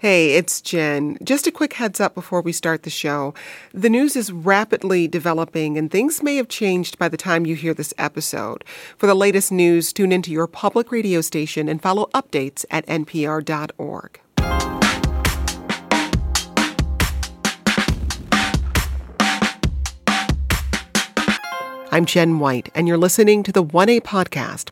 Hey, it's Jen. Just a quick heads up before we start the show. The news is rapidly developing and things may have changed by the time you hear this episode. For the latest news, tune into your public radio station and follow updates at npr.org. I'm Jen White, and you're listening to the 1A podcast.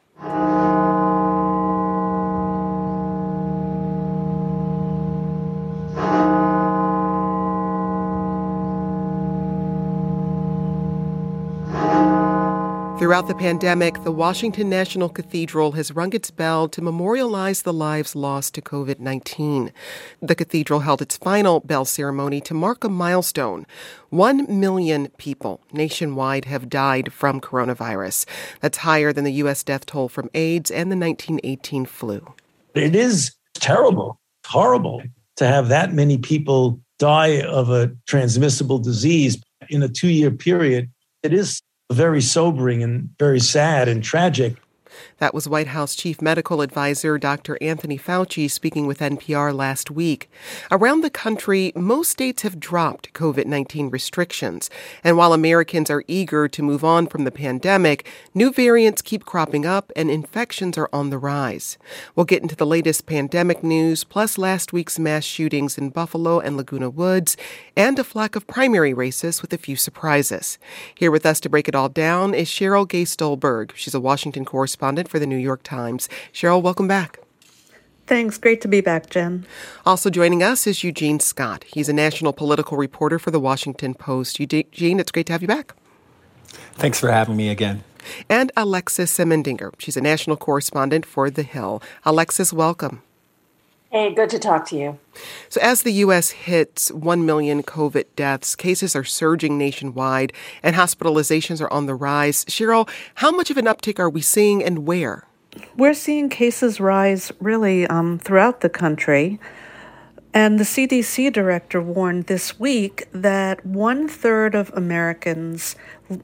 Throughout the pandemic, the Washington National Cathedral has rung its bell to memorialize the lives lost to COVID 19. The cathedral held its final bell ceremony to mark a milestone. One million people nationwide have died from coronavirus. That's higher than the U.S. death toll from AIDS and the 1918 flu. It is terrible, horrible to have that many people die of a transmissible disease in a two year period. It is very sobering and very sad and tragic. That was White House Chief Medical Advisor Dr. Anthony Fauci speaking with NPR last week. Around the country, most states have dropped COVID 19 restrictions. And while Americans are eager to move on from the pandemic, new variants keep cropping up and infections are on the rise. We'll get into the latest pandemic news, plus last week's mass shootings in Buffalo and Laguna Woods, and a flock of primary races with a few surprises. Here with us to break it all down is Cheryl Gay Stolberg. She's a Washington correspondent for the New York Times. Cheryl, welcome back. Thanks. Great to be back, Jen. Also joining us is Eugene Scott. He's a national political reporter for the Washington Post. Eugene, it's great to have you back. Thanks for having me again. And Alexis Simendinger. She's a national correspondent for The Hill. Alexis, welcome. Hey, good to talk to you. So, as the U.S. hits 1 million COVID deaths, cases are surging nationwide and hospitalizations are on the rise. Cheryl, how much of an uptick are we seeing and where? We're seeing cases rise really um, throughout the country. And the CDC director warned this week that one third of Americans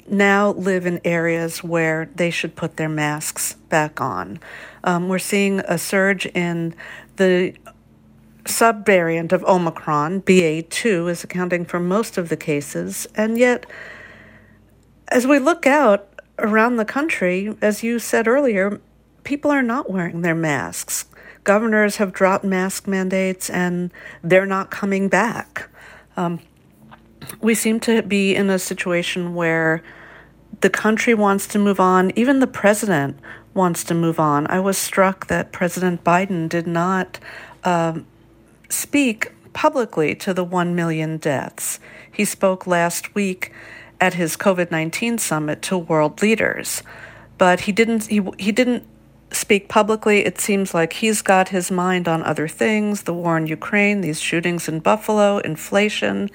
now live in areas where they should put their masks back on. Um, we're seeing a surge in the subvariant of Omicron, BA2, is accounting for most of the cases. And yet, as we look out around the country, as you said earlier, people are not wearing their masks. Governors have dropped mask mandates and they're not coming back. Um, we seem to be in a situation where the country wants to move on. Even the president wants to move on. I was struck that President Biden did not um, speak publicly to the 1 million deaths. He spoke last week at his COVID 19 summit to world leaders, but he didn't, he, he didn't speak publicly. It seems like he's got his mind on other things the war in Ukraine, these shootings in Buffalo, inflation.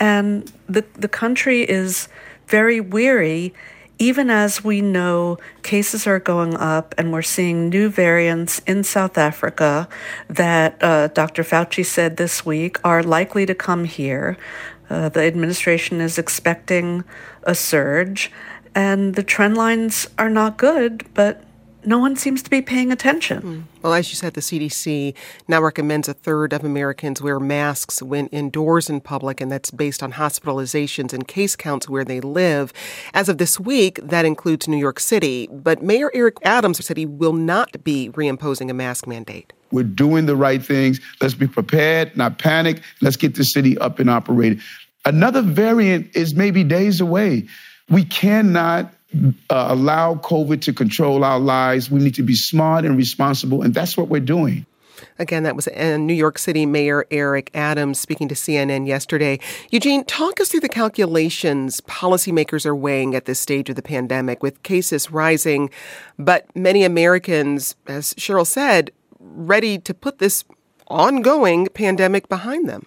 And the, the country is very weary even as we know cases are going up and we're seeing new variants in South Africa that uh, Dr. Fauci said this week are likely to come here, uh, the administration is expecting a surge, and the trend lines are not good, but no one seems to be paying attention. Mm. Well, as you said, the CDC now recommends a third of Americans wear masks when indoors in public, and that's based on hospitalizations and case counts where they live. As of this week, that includes New York City. But Mayor Eric Adams said he will not be reimposing a mask mandate. We're doing the right things. Let's be prepared, not panic. Let's get the city up and operating. Another variant is maybe days away. We cannot uh, allow COVID to control our lives. We need to be smart and responsible, and that's what we're doing. Again, that was uh, New York City Mayor Eric Adams speaking to CNN yesterday. Eugene, talk us through the calculations policymakers are weighing at this stage of the pandemic with cases rising, but many Americans, as Cheryl said, ready to put this ongoing pandemic behind them.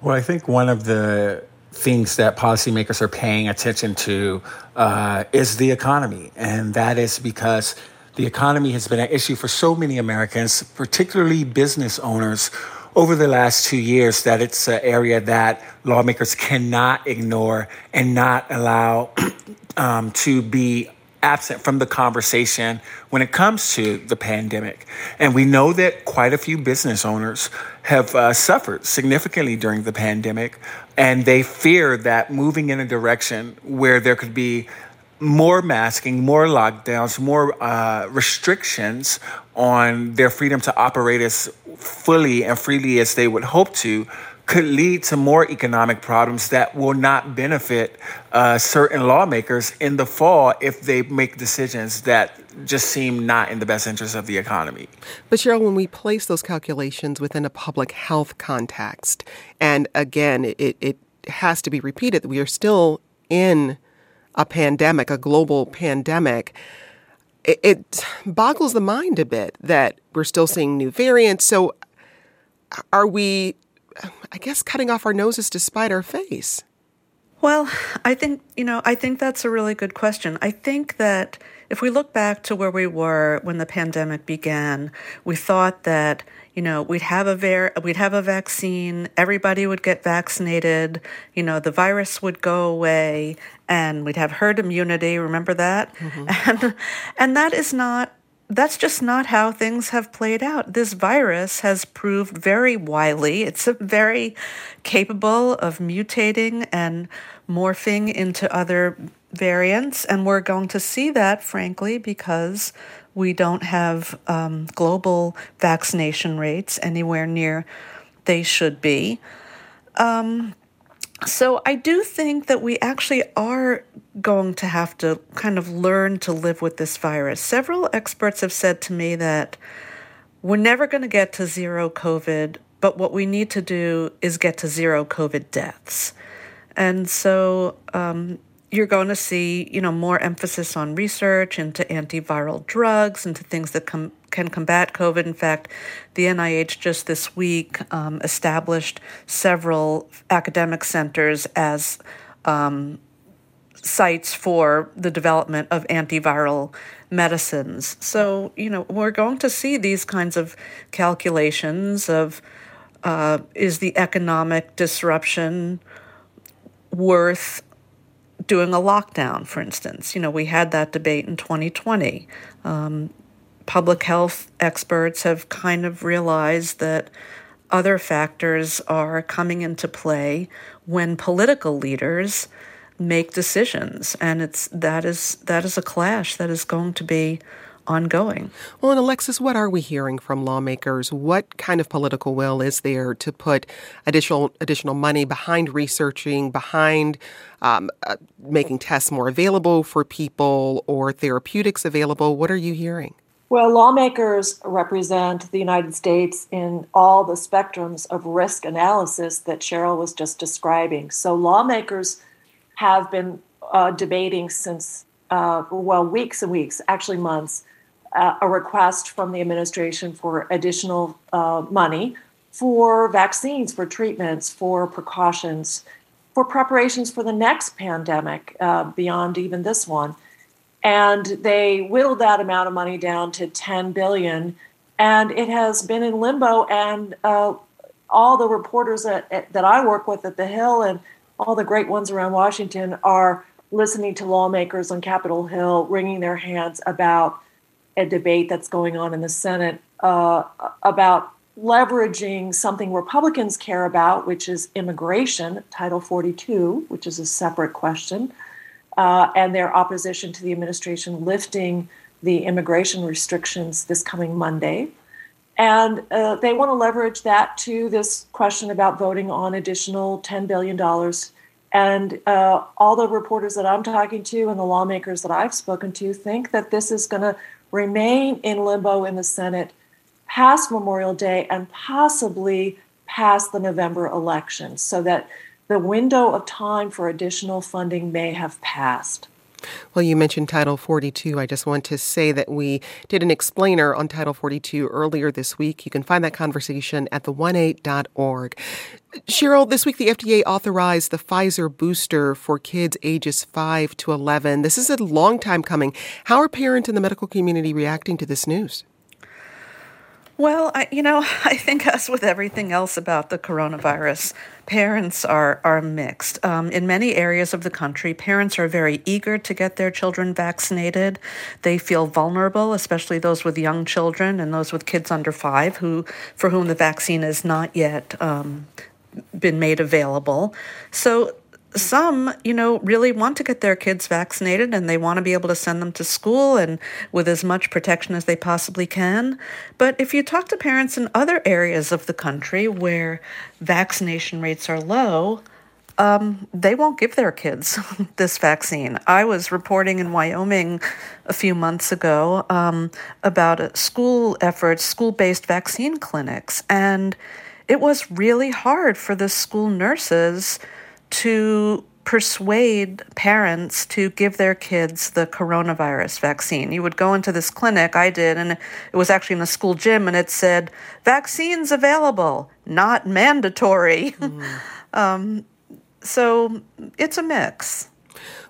Well, I think one of the things that policymakers are paying attention to uh, is the economy. And that is because the economy has been an issue for so many Americans, particularly business owners, over the last two years, that it's an area that lawmakers cannot ignore and not allow um, to be absent from the conversation when it comes to the pandemic. And we know that quite a few business owners have uh, suffered significantly during the pandemic, and they fear that moving in a direction where there could be more masking, more lockdowns, more uh, restrictions on their freedom to operate as fully and freely as they would hope to could lead to more economic problems that will not benefit uh, certain lawmakers in the fall if they make decisions that just seem not in the best interest of the economy. But Cheryl, when we place those calculations within a public health context, and again, it, it has to be repeated that we are still in a pandemic, a global pandemic, it, it boggles the mind a bit that we're still seeing new variants. So, are we, I guess, cutting off our noses to spite our face? Well, I think, you know, I think that's a really good question. I think that if we look back to where we were when the pandemic began, we thought that you know we'd have a ver- we'd have a vaccine, everybody would get vaccinated, you know the virus would go away, and we'd have herd immunity. Remember that? Mm-hmm. And and that is not that's just not how things have played out. This virus has proved very wily. It's very capable of mutating and morphing into other variants. And we're going to see that, frankly, because we don't have um, global vaccination rates anywhere near they should be. Um, so I do think that we actually are going to have to kind of learn to live with this virus. Several experts have said to me that we're never going to get to zero COVID, but what we need to do is get to zero COVID deaths. And so um, you're going to see, you know, more emphasis on research into antiviral drugs, into things that com- can combat COVID. In fact, the NIH just this week um, established several academic centers as um, sites for the development of antiviral medicines. So, you know, we're going to see these kinds of calculations of uh, is the economic disruption worth doing a lockdown, for instance. You know, we had that debate in 2020. Um, public health experts have kind of realized that other factors are coming into play when political leaders make decisions and it's that is that is a clash that is going to be ongoing. Well, and Alexis, what are we hearing from lawmakers? What kind of political will is there to put additional additional money behind researching, behind um, uh, making tests more available for people or therapeutics available? What are you hearing? Well, lawmakers represent the United States in all the spectrums of risk analysis that Cheryl was just describing. So, lawmakers have been uh, debating since, uh, well, weeks and weeks, actually months, uh, a request from the administration for additional uh, money for vaccines, for treatments, for precautions, for preparations for the next pandemic uh, beyond even this one. And they whittled that amount of money down to 10 billion, and it has been in limbo. And uh, all the reporters that, that I work with at the Hill and all the great ones around Washington are listening to lawmakers on Capitol Hill wringing their hands about a debate that's going on in the Senate uh, about leveraging something Republicans care about, which is immigration, Title 42, which is a separate question, uh, and their opposition to the administration lifting the immigration restrictions this coming Monday. And uh, they want to leverage that to this question about voting on additional $10 billion. And uh, all the reporters that I'm talking to and the lawmakers that I've spoken to think that this is going to remain in limbo in the Senate past Memorial Day and possibly past the November election, so that the window of time for additional funding may have passed. Well, you mentioned Title 42. I just want to say that we did an explainer on Title 42 earlier this week. You can find that conversation at the1a.org. Cheryl, this week the FDA authorized the Pfizer booster for kids ages 5 to 11. This is a long time coming. How are parents in the medical community reacting to this news? Well, I, you know, I think as with everything else about the coronavirus, parents are are mixed. Um, in many areas of the country, parents are very eager to get their children vaccinated. They feel vulnerable, especially those with young children and those with kids under five, who for whom the vaccine has not yet um, been made available. So some, you know, really want to get their kids vaccinated and they want to be able to send them to school and with as much protection as they possibly can. But if you talk to parents in other areas of the country where vaccination rates are low, um, they won't give their kids this vaccine. I was reporting in Wyoming a few months ago um, about school efforts, school based vaccine clinics, and it was really hard for the school nurses to persuade parents to give their kids the coronavirus vaccine. You would go into this clinic, I did, and it was actually in a school gym, and it said, vaccines available, not mandatory. Mm. um, so it's a mix.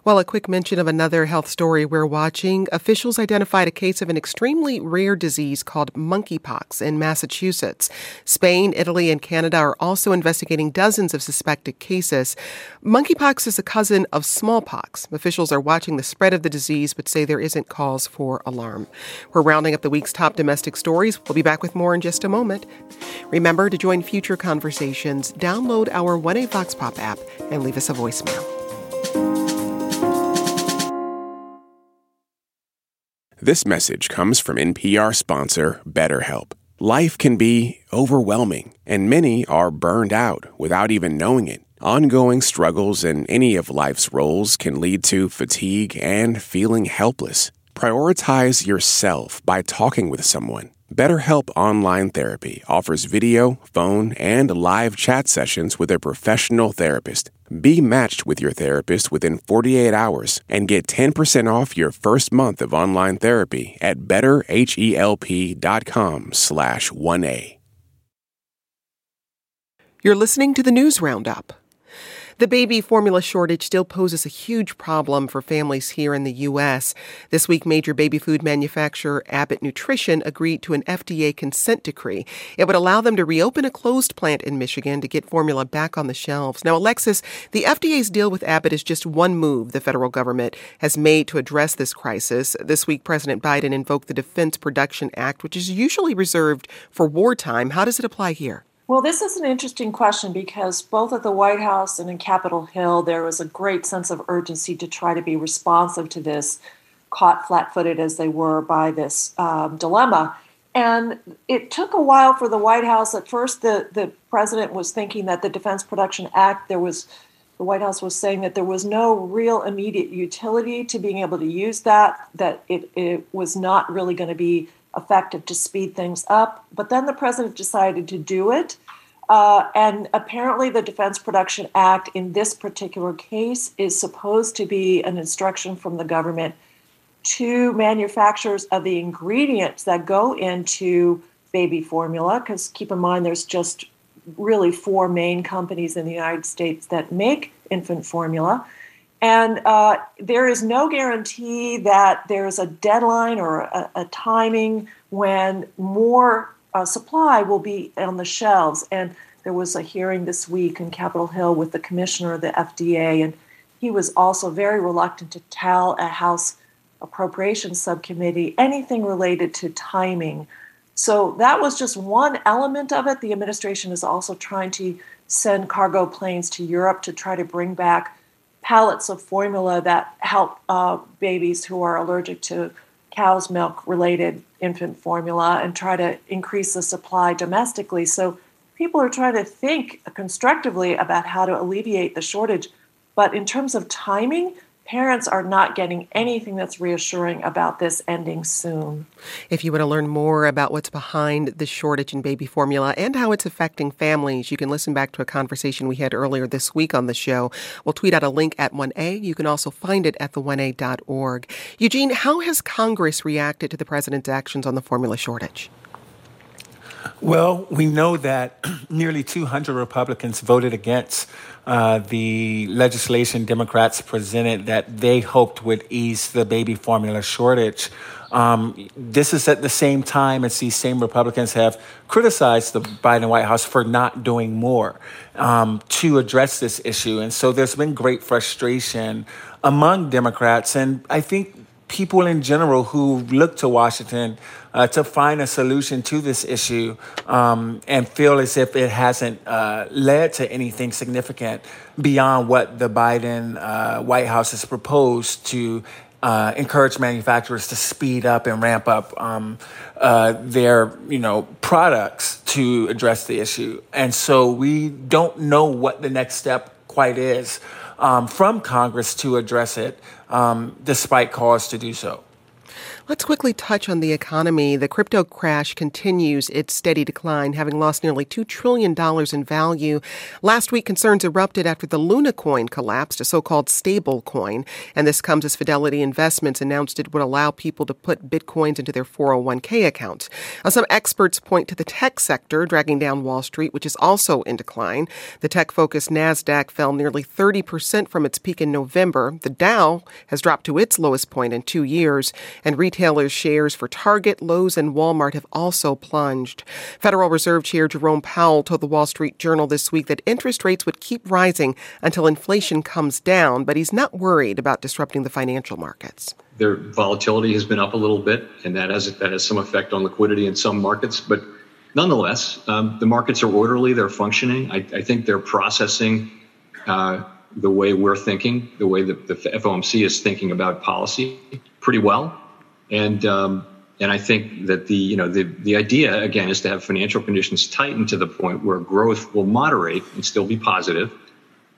Well, a quick mention of another health story we're watching. Officials identified a case of an extremely rare disease called monkeypox in Massachusetts. Spain, Italy, and Canada are also investigating dozens of suspected cases. Monkeypox is a cousin of smallpox. Officials are watching the spread of the disease but say there isn't cause for alarm. We're rounding up the week's top domestic stories. We'll be back with more in just a moment. Remember to join future conversations, download our 1A Vox Pop app, and leave us a voicemail. This message comes from NPR sponsor BetterHelp. Life can be overwhelming, and many are burned out without even knowing it. Ongoing struggles in any of life's roles can lead to fatigue and feeling helpless. Prioritize yourself by talking with someone. BetterHelp Online Therapy offers video, phone, and live chat sessions with a professional therapist. Be matched with your therapist within 48 hours and get 10% off your first month of online therapy at betterhelp.com slash 1A. You're listening to the News Roundup. The baby formula shortage still poses a huge problem for families here in the U.S. This week, major baby food manufacturer Abbott Nutrition agreed to an FDA consent decree. It would allow them to reopen a closed plant in Michigan to get formula back on the shelves. Now, Alexis, the FDA's deal with Abbott is just one move the federal government has made to address this crisis. This week, President Biden invoked the Defense Production Act, which is usually reserved for wartime. How does it apply here? Well, this is an interesting question because both at the White House and in Capitol Hill, there was a great sense of urgency to try to be responsive to this, caught flat footed as they were by this um, dilemma. And it took a while for the White House. At first, the, the president was thinking that the Defense Production Act, there was the White House was saying that there was no real immediate utility to being able to use that, that it, it was not really going to be effective to speed things up. But then the president decided to do it. Uh, and apparently, the Defense Production Act in this particular case is supposed to be an instruction from the government to manufacturers of the ingredients that go into baby formula. Because keep in mind, there's just really four main companies in the United States that make infant formula. And uh, there is no guarantee that there's a deadline or a, a timing when more uh, supply will be on the shelves. And there was a hearing this week in Capitol Hill with the commissioner of the FDA, and he was also very reluctant to tell a House Appropriations Subcommittee anything related to timing. So that was just one element of it. The administration is also trying to send cargo planes to Europe to try to bring back pallets of formula that help uh, babies who are allergic to cow's milk related infant formula and try to increase the supply domestically. So people are trying to think constructively about how to alleviate the shortage. But in terms of timing, parents are not getting anything that's reassuring about this ending soon. If you want to learn more about what's behind the shortage in baby formula and how it's affecting families, you can listen back to a conversation we had earlier this week on the show. We'll tweet out a link at 1A. You can also find it at the1a.org. Eugene, how has Congress reacted to the president's actions on the formula shortage? Well, we know that nearly 200 Republicans voted against uh, the legislation Democrats presented that they hoped would ease the baby formula shortage. Um, this is at the same time as these same Republicans have criticized the Biden White House for not doing more um, to address this issue. And so there's been great frustration among Democrats. And I think people in general who look to Washington uh, to find a solution to this issue um, and feel as if it hasn't uh, led to anything significant beyond what the Biden uh, White House has proposed to uh, encourage manufacturers to speed up and ramp up um, uh, their you know products to address the issue. And so we don't know what the next step quite is um, from Congress to address it, um, despite calls to do so. Let's quickly touch on the economy. The crypto crash continues its steady decline, having lost nearly $2 trillion in value. Last week, concerns erupted after the Luna coin collapsed, a so called stable coin. And this comes as Fidelity Investments announced it would allow people to put bitcoins into their 401k accounts. Some experts point to the tech sector dragging down Wall Street, which is also in decline. The tech focused NASDAQ fell nearly 30% from its peak in November. The Dow has dropped to its lowest point in two years, and retail Retailers' shares for Target, Lowe's, and Walmart have also plunged. Federal Reserve Chair Jerome Powell told the Wall Street Journal this week that interest rates would keep rising until inflation comes down, but he's not worried about disrupting the financial markets. Their volatility has been up a little bit, and that has that has some effect on liquidity in some markets. But nonetheless, um, the markets are orderly; they're functioning. I, I think they're processing. Uh, the way we're thinking, the way that the FOMC is thinking about policy pretty well. And um, and I think that the you know the the idea again is to have financial conditions tighten to the point where growth will moderate and still be positive,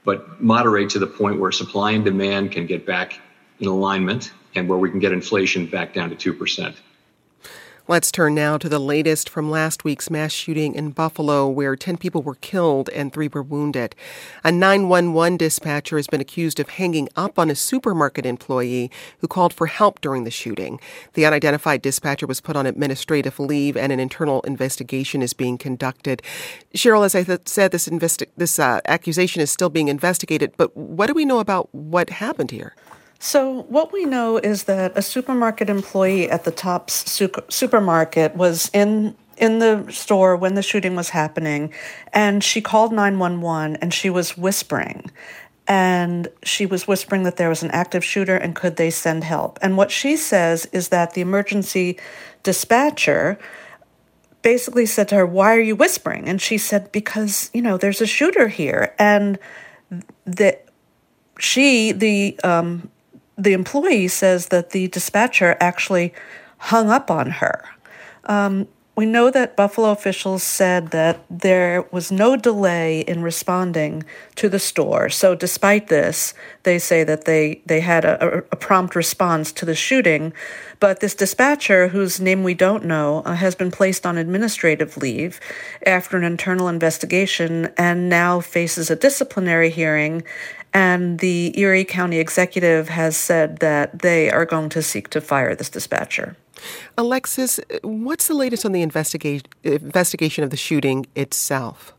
but moderate to the point where supply and demand can get back in alignment and where we can get inflation back down to two percent. Let's turn now to the latest from last week's mass shooting in Buffalo, where 10 people were killed and three were wounded. A 911 dispatcher has been accused of hanging up on a supermarket employee who called for help during the shooting. The unidentified dispatcher was put on administrative leave, and an internal investigation is being conducted. Cheryl, as I th- said, this, investi- this uh, accusation is still being investigated, but what do we know about what happened here? So, what we know is that a supermarket employee at the Tops su- supermarket was in in the store when the shooting was happening and she called 911 and she was whispering. And she was whispering that there was an active shooter and could they send help. And what she says is that the emergency dispatcher basically said to her why are you whispering? And she said because you know there's a shooter here. And that she the um, the employee says that the dispatcher actually hung up on her. Um, we know that Buffalo officials said that there was no delay in responding to the store. So, despite this, they say that they, they had a, a prompt response to the shooting. But this dispatcher, whose name we don't know, uh, has been placed on administrative leave after an internal investigation and now faces a disciplinary hearing and the Erie County executive has said that they are going to seek to fire this dispatcher. Alexis, what's the latest on the investigation investigation of the shooting itself?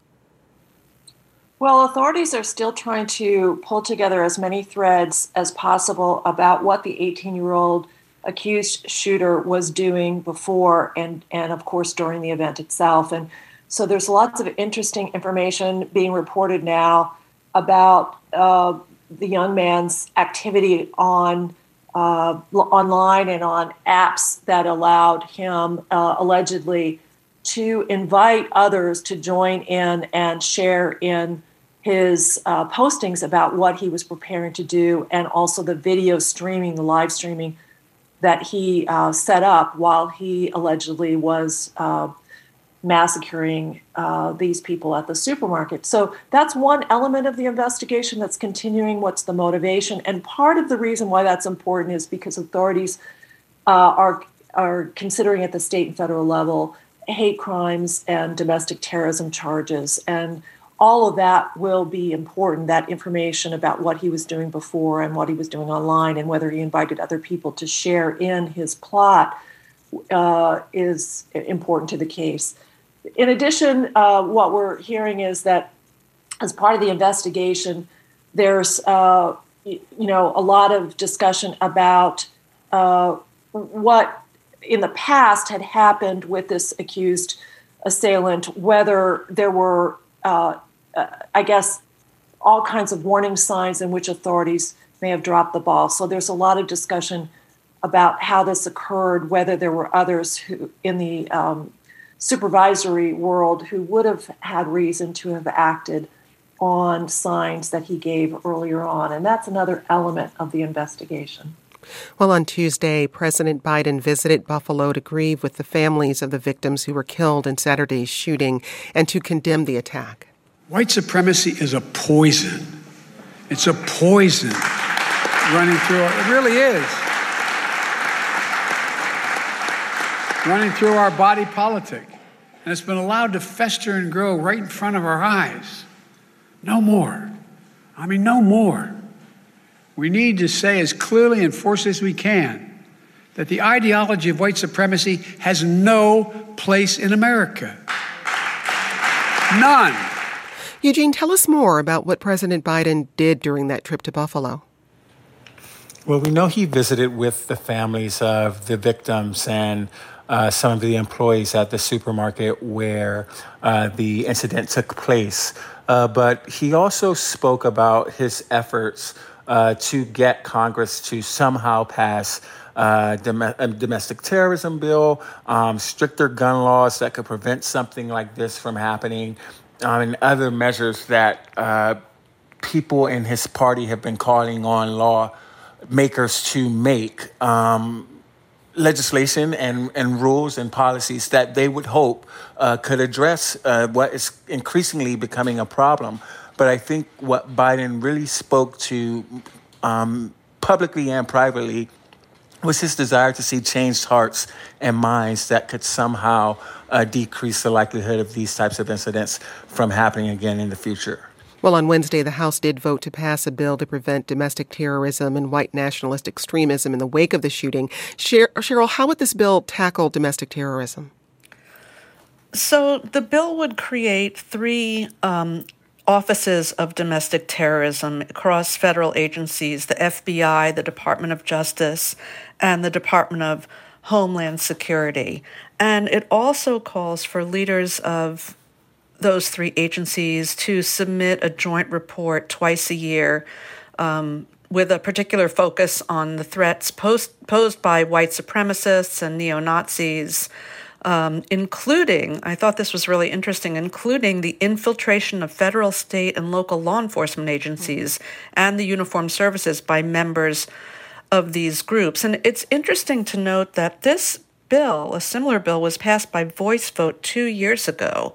Well, authorities are still trying to pull together as many threads as possible about what the 18 year old accused shooter was doing before and, and, of course, during the event itself. And so there's lots of interesting information being reported now about uh, the young man's activity on uh, online and on apps that allowed him uh, allegedly to invite others to join in and share in his uh, postings about what he was preparing to do and also the video streaming, the live streaming that he uh, set up while he allegedly was uh, massacring uh, these people at the supermarket. So that's one element of the investigation that's continuing. What's the motivation? And part of the reason why that's important is because authorities uh, are are considering at the state and federal level hate crimes and domestic terrorism charges and all of that will be important that information about what he was doing before and what he was doing online and whether he invited other people to share in his plot uh, is important to the case in addition, uh, what we're hearing is that as part of the investigation, there's uh, you know a lot of discussion about uh, what in the past had happened with this accused assailant, whether there were, uh, uh, I guess, all kinds of warning signs in which authorities may have dropped the ball. So there's a lot of discussion about how this occurred, whether there were others who in the um, supervisory world who would have had reason to have acted on signs that he gave earlier on. And that's another element of the investigation. Well, on Tuesday, President Biden visited Buffalo to grieve with the families of the victims who were killed in Saturday's shooting and to condemn the attack. White supremacy is a poison. It's a poison running through our, it really is. Running through our body politic. And it's been allowed to fester and grow right in front of our eyes. No more. I mean, no more. We need to say as clearly and forcefully as we can that the ideology of white supremacy has no place in America. None. Eugene, tell us more about what President Biden did during that trip to Buffalo. Well, we know he visited with the families of the victims and uh, some of the employees at the supermarket where uh, the incident took place. Uh, but he also spoke about his efforts uh, to get Congress to somehow pass uh, dom- a domestic terrorism bill, um, stricter gun laws that could prevent something like this from happening, um, and other measures that people in his party have been calling on lawmakers to make. Um, legislation and, and rules and policies that they would hope uh, could address uh, what is increasingly becoming a problem. But I think what Biden really spoke to um, publicly and privately was his desire to see changed hearts and minds that could somehow uh, decrease the likelihood of these types of incidents from happening again in the future. Well, on Wednesday, the House did vote to pass a bill to prevent domestic terrorism and white nationalist extremism in the wake of the shooting. Cheryl, how would this bill tackle domestic terrorism? So the bill would create three um, offices of domestic terrorism across federal agencies the FBI, the Department of Justice, and the Department of Homeland Security. And it also calls for leaders of those three agencies to submit a joint report twice a year um, with a particular focus on the threats post- posed by white supremacists and neo Nazis. Um, including, I thought this was really interesting, including the infiltration of federal, state, and local law enforcement agencies mm-hmm. and the uniformed services by members of these groups. And it's interesting to note that this bill, a similar bill, was passed by voice vote two years ago.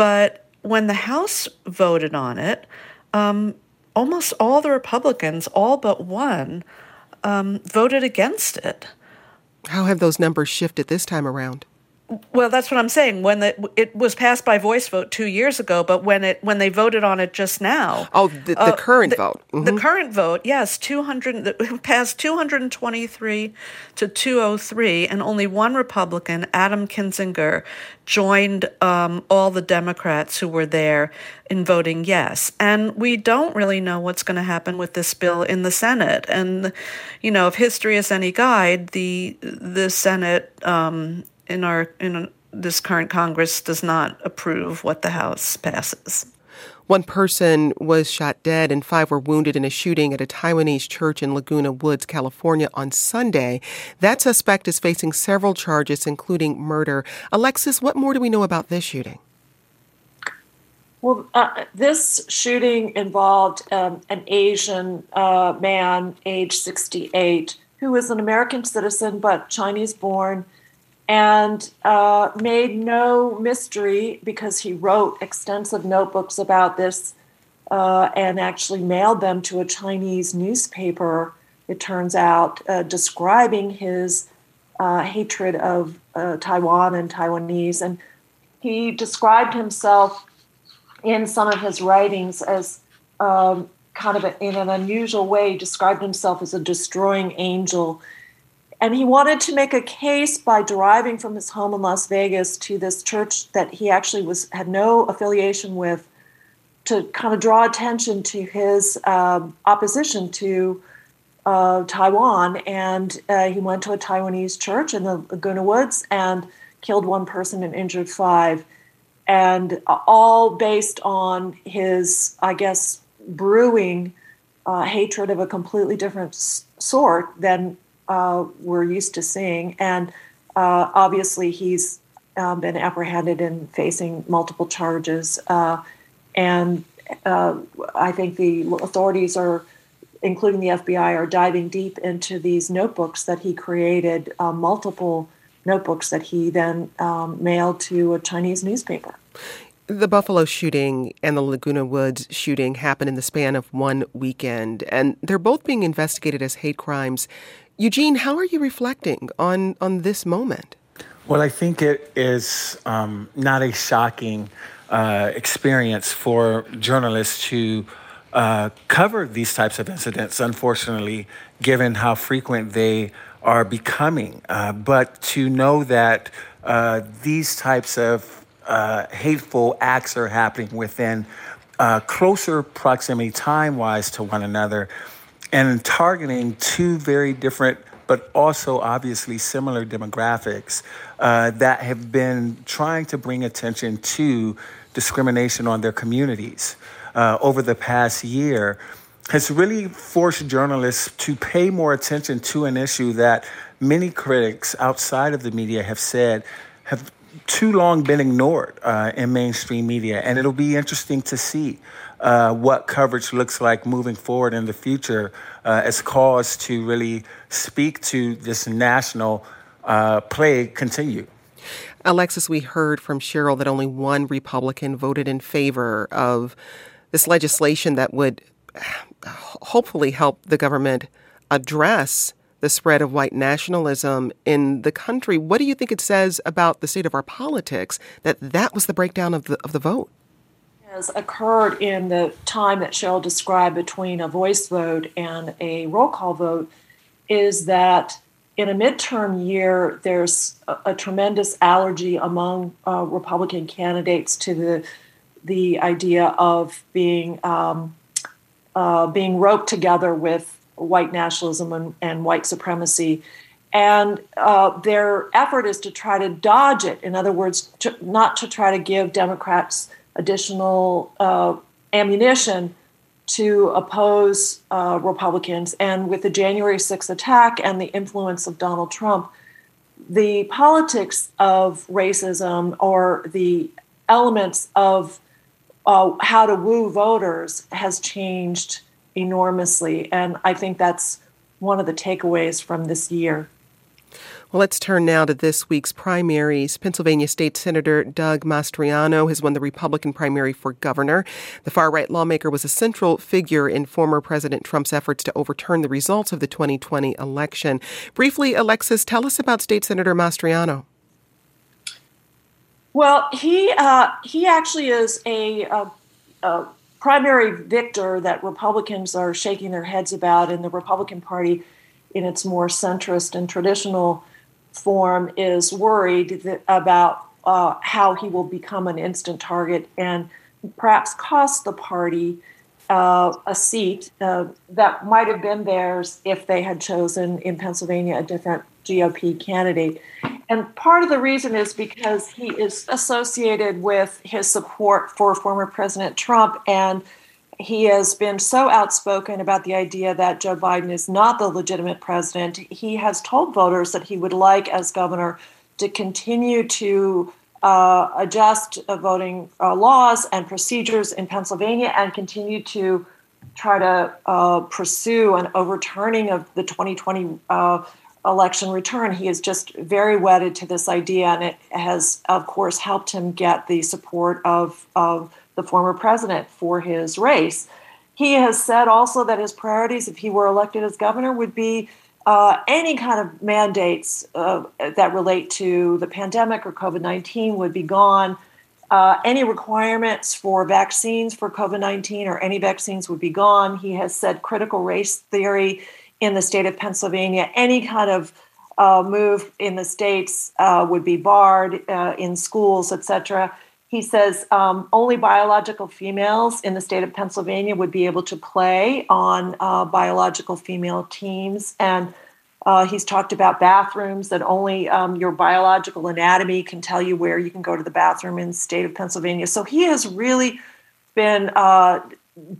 But when the House voted on it, um, almost all the Republicans, all but one, um, voted against it. How have those numbers shifted this time around? Well, that's what I'm saying. When the, it was passed by voice vote two years ago, but when it when they voted on it just now. Oh, the, the uh, current the, vote. Mm-hmm. The current vote, yes, two hundred passed two hundred and twenty three to two hundred three, and only one Republican, Adam Kinzinger, joined um, all the Democrats who were there in voting yes. And we don't really know what's going to happen with this bill in the Senate. And you know, if history is any guide, the the Senate. Um, in our in this current Congress does not approve what the House passes. One person was shot dead and five were wounded in a shooting at a Taiwanese church in Laguna Woods, California on Sunday. That suspect is facing several charges, including murder. Alexis, what more do we know about this shooting? Well, uh, this shooting involved um, an Asian uh, man, age 68, who is an American citizen but Chinese born and uh, made no mystery because he wrote extensive notebooks about this uh, and actually mailed them to a Chinese newspaper, it turns out, uh, describing his uh, hatred of uh, Taiwan and Taiwanese. And he described himself in some of his writings as um, kind of a, in an unusual way, described himself as a destroying angel and he wanted to make a case by driving from his home in Las Vegas to this church that he actually was had no affiliation with, to kind of draw attention to his um, opposition to uh, Taiwan. And uh, he went to a Taiwanese church in the Laguna Woods and killed one person and injured five, and all based on his, I guess, brewing uh, hatred of a completely different sort than uh, we're used to seeing. And uh, obviously, he's um, been apprehended and facing multiple charges. Uh, and uh, I think the authorities are, including the FBI, are diving deep into these notebooks that he created, uh, multiple notebooks that he then um, mailed to a Chinese newspaper. The Buffalo shooting and the Laguna Woods shooting happened in the span of one weekend, and they're both being investigated as hate crimes. Eugene, how are you reflecting on, on this moment? Well, I think it is um, not a shocking uh, experience for journalists to uh, cover these types of incidents, unfortunately, given how frequent they are becoming. Uh, but to know that uh, these types of uh, hateful acts are happening within uh, closer proximity time wise to one another and targeting two very different but also obviously similar demographics uh, that have been trying to bring attention to discrimination on their communities uh, over the past year has really forced journalists to pay more attention to an issue that many critics outside of the media have said have too long been ignored uh, in mainstream media. And it'll be interesting to see uh, what coverage looks like moving forward in the future uh, as cause to really speak to this national uh, plague continue. Alexis, we heard from Cheryl that only one Republican voted in favor of this legislation that would hopefully help the government address the spread of white nationalism in the country. What do you think it says about the state of our politics that that was the breakdown of the of the vote? Has occurred in the time that Cheryl described between a voice vote and a roll call vote is that in a midterm year, there's a, a tremendous allergy among uh, Republican candidates to the the idea of being um, uh, being roped together with white nationalism and, and white supremacy. And uh, their effort is to try to dodge it. In other words, to, not to try to give Democrats additional uh, ammunition to oppose uh, Republicans. And with the January 6th attack and the influence of Donald Trump, the politics of racism or the elements of uh, how to woo voters has changed enormously. And I think that's one of the takeaways from this year. Well, let's turn now to this week's primaries. Pennsylvania State Senator Doug Mastriano has won the Republican primary for governor. The far right lawmaker was a central figure in former President Trump's efforts to overturn the results of the 2020 election. Briefly, Alexis, tell us about State Senator Mastriano. Well, he uh, he actually is a, a, a primary victor that Republicans are shaking their heads about, and the Republican Party, in its more centrist and traditional form, is worried that, about uh, how he will become an instant target and perhaps cost the party uh, a seat uh, that might have been theirs if they had chosen in Pennsylvania a different GOP candidate. And part of the reason is because he is associated with his support for former President Trump. And he has been so outspoken about the idea that Joe Biden is not the legitimate president. He has told voters that he would like, as governor, to continue to uh, adjust uh, voting uh, laws and procedures in Pennsylvania and continue to try to uh, pursue an overturning of the 2020 uh, election return. He is just very wedded to this idea, and it has, of course, helped him get the support of, of the former president for his race. He has said also that his priorities, if he were elected as governor, would be uh, any kind of mandates uh, that relate to the pandemic or COVID 19 would be gone. Uh, any requirements for vaccines for COVID 19 or any vaccines would be gone. He has said critical race theory in the state of Pennsylvania, any kind of uh, move in the states uh, would be barred uh, in schools, etc. He says um, only biological females in the state of Pennsylvania would be able to play on uh, biological female teams. And uh, he's talked about bathrooms that only um, your biological anatomy can tell you where you can go to the bathroom in the state of Pennsylvania. So he has really been uh,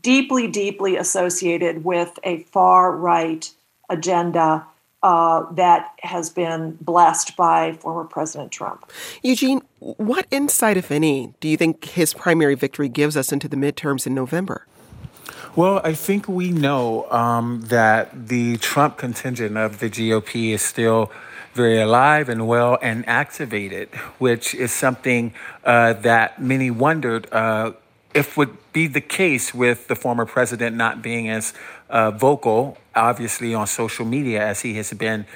deeply, deeply associated with a far right agenda uh, that has been blessed by former President Trump. Eugene, what insight, if any, do you think his primary victory gives us into the midterms in November? Well, I think we know um, that the Trump contingent of the GOP is still very alive and well and activated, which is something uh, that many wondered uh, if would be the case with the former president not being as uh, vocal, obviously on social media as he has been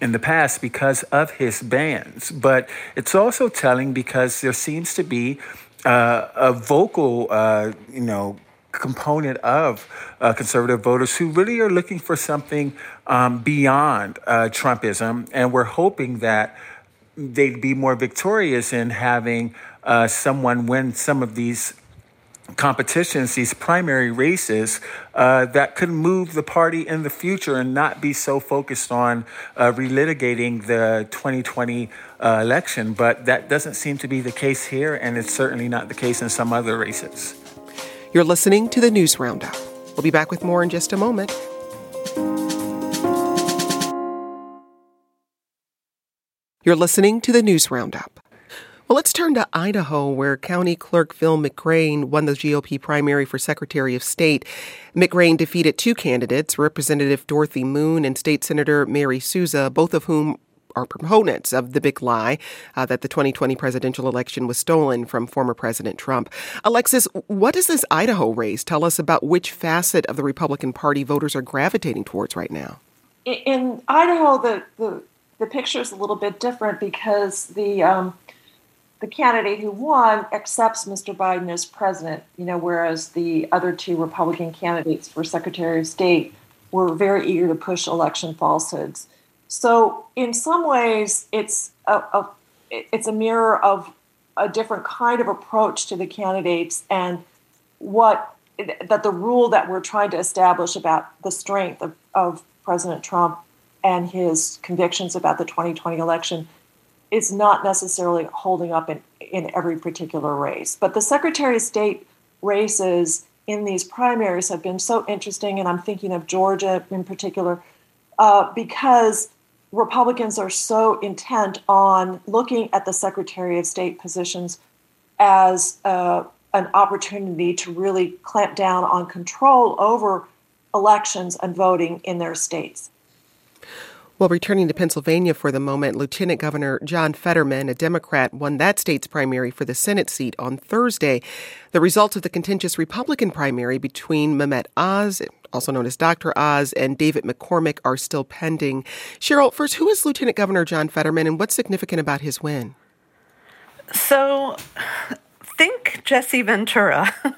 in the past because of his bands. But it's also telling because there seems to be uh, a vocal, uh, you know, component of uh, conservative voters who really are looking for something um, beyond uh, Trumpism, and we're hoping that they'd be more victorious in having uh, someone win some of these competitions, these primary races uh, that could move the party in the future and not be so focused on uh, relitigating the 2020 uh, election. But that doesn't seem to be the case here, and it's certainly not the case in some other races. You're listening to the News Roundup. We'll be back with more in just a moment. You're listening to the News Roundup. Well, let's turn to Idaho, where County Clerk Phil McGrane won the GOP primary for Secretary of State. McGrane defeated two candidates, Representative Dorothy Moon and State Senator Mary Souza, both of whom are proponents of the big lie uh, that the 2020 presidential election was stolen from former President Trump. Alexis, what does this Idaho race tell us about which facet of the Republican Party voters are gravitating towards right now? In Idaho, the, the, the picture is a little bit different because the um, the candidate who won accepts Mr. Biden as president, you know, whereas the other two Republican candidates for Secretary of State were very eager to push election falsehoods. So, in some ways, it's a, a it's a mirror of a different kind of approach to the candidates and what that the rule that we're trying to establish about the strength of, of President Trump and his convictions about the 2020 election is not necessarily holding up in, in every particular race. But the Secretary of State races in these primaries have been so interesting, and I'm thinking of Georgia in particular, uh, because Republicans are so intent on looking at the Secretary of State positions as uh, an opportunity to really clamp down on control over elections and voting in their states. Well, returning to Pennsylvania for the moment, Lieutenant Governor John Fetterman, a Democrat, won that state's primary for the Senate seat on Thursday. The results of the contentious Republican primary between Mehmet Oz, also known as Dr. Oz, and David McCormick are still pending. Cheryl, first, who is Lieutenant Governor John Fetterman and what's significant about his win? So, think Jesse Ventura.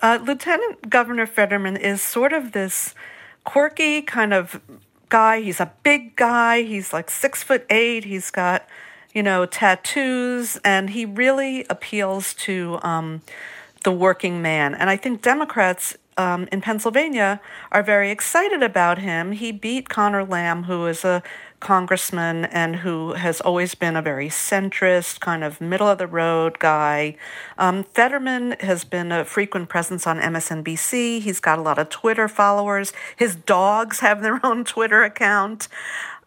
Uh, Lieutenant Governor Fetterman is sort of this quirky, kind of guy. He's a big guy. He's like six foot eight. He's got, you know, tattoos, and he really appeals to um, the working man. And I think Democrats um, in Pennsylvania are very excited about him. He beat Conor Lamb, who is a congressman and who has always been a very centrist, kind of middle of the road guy. Um, Fetterman has been a frequent presence on MSNBC. He's got a lot of Twitter followers. His dogs have their own Twitter account.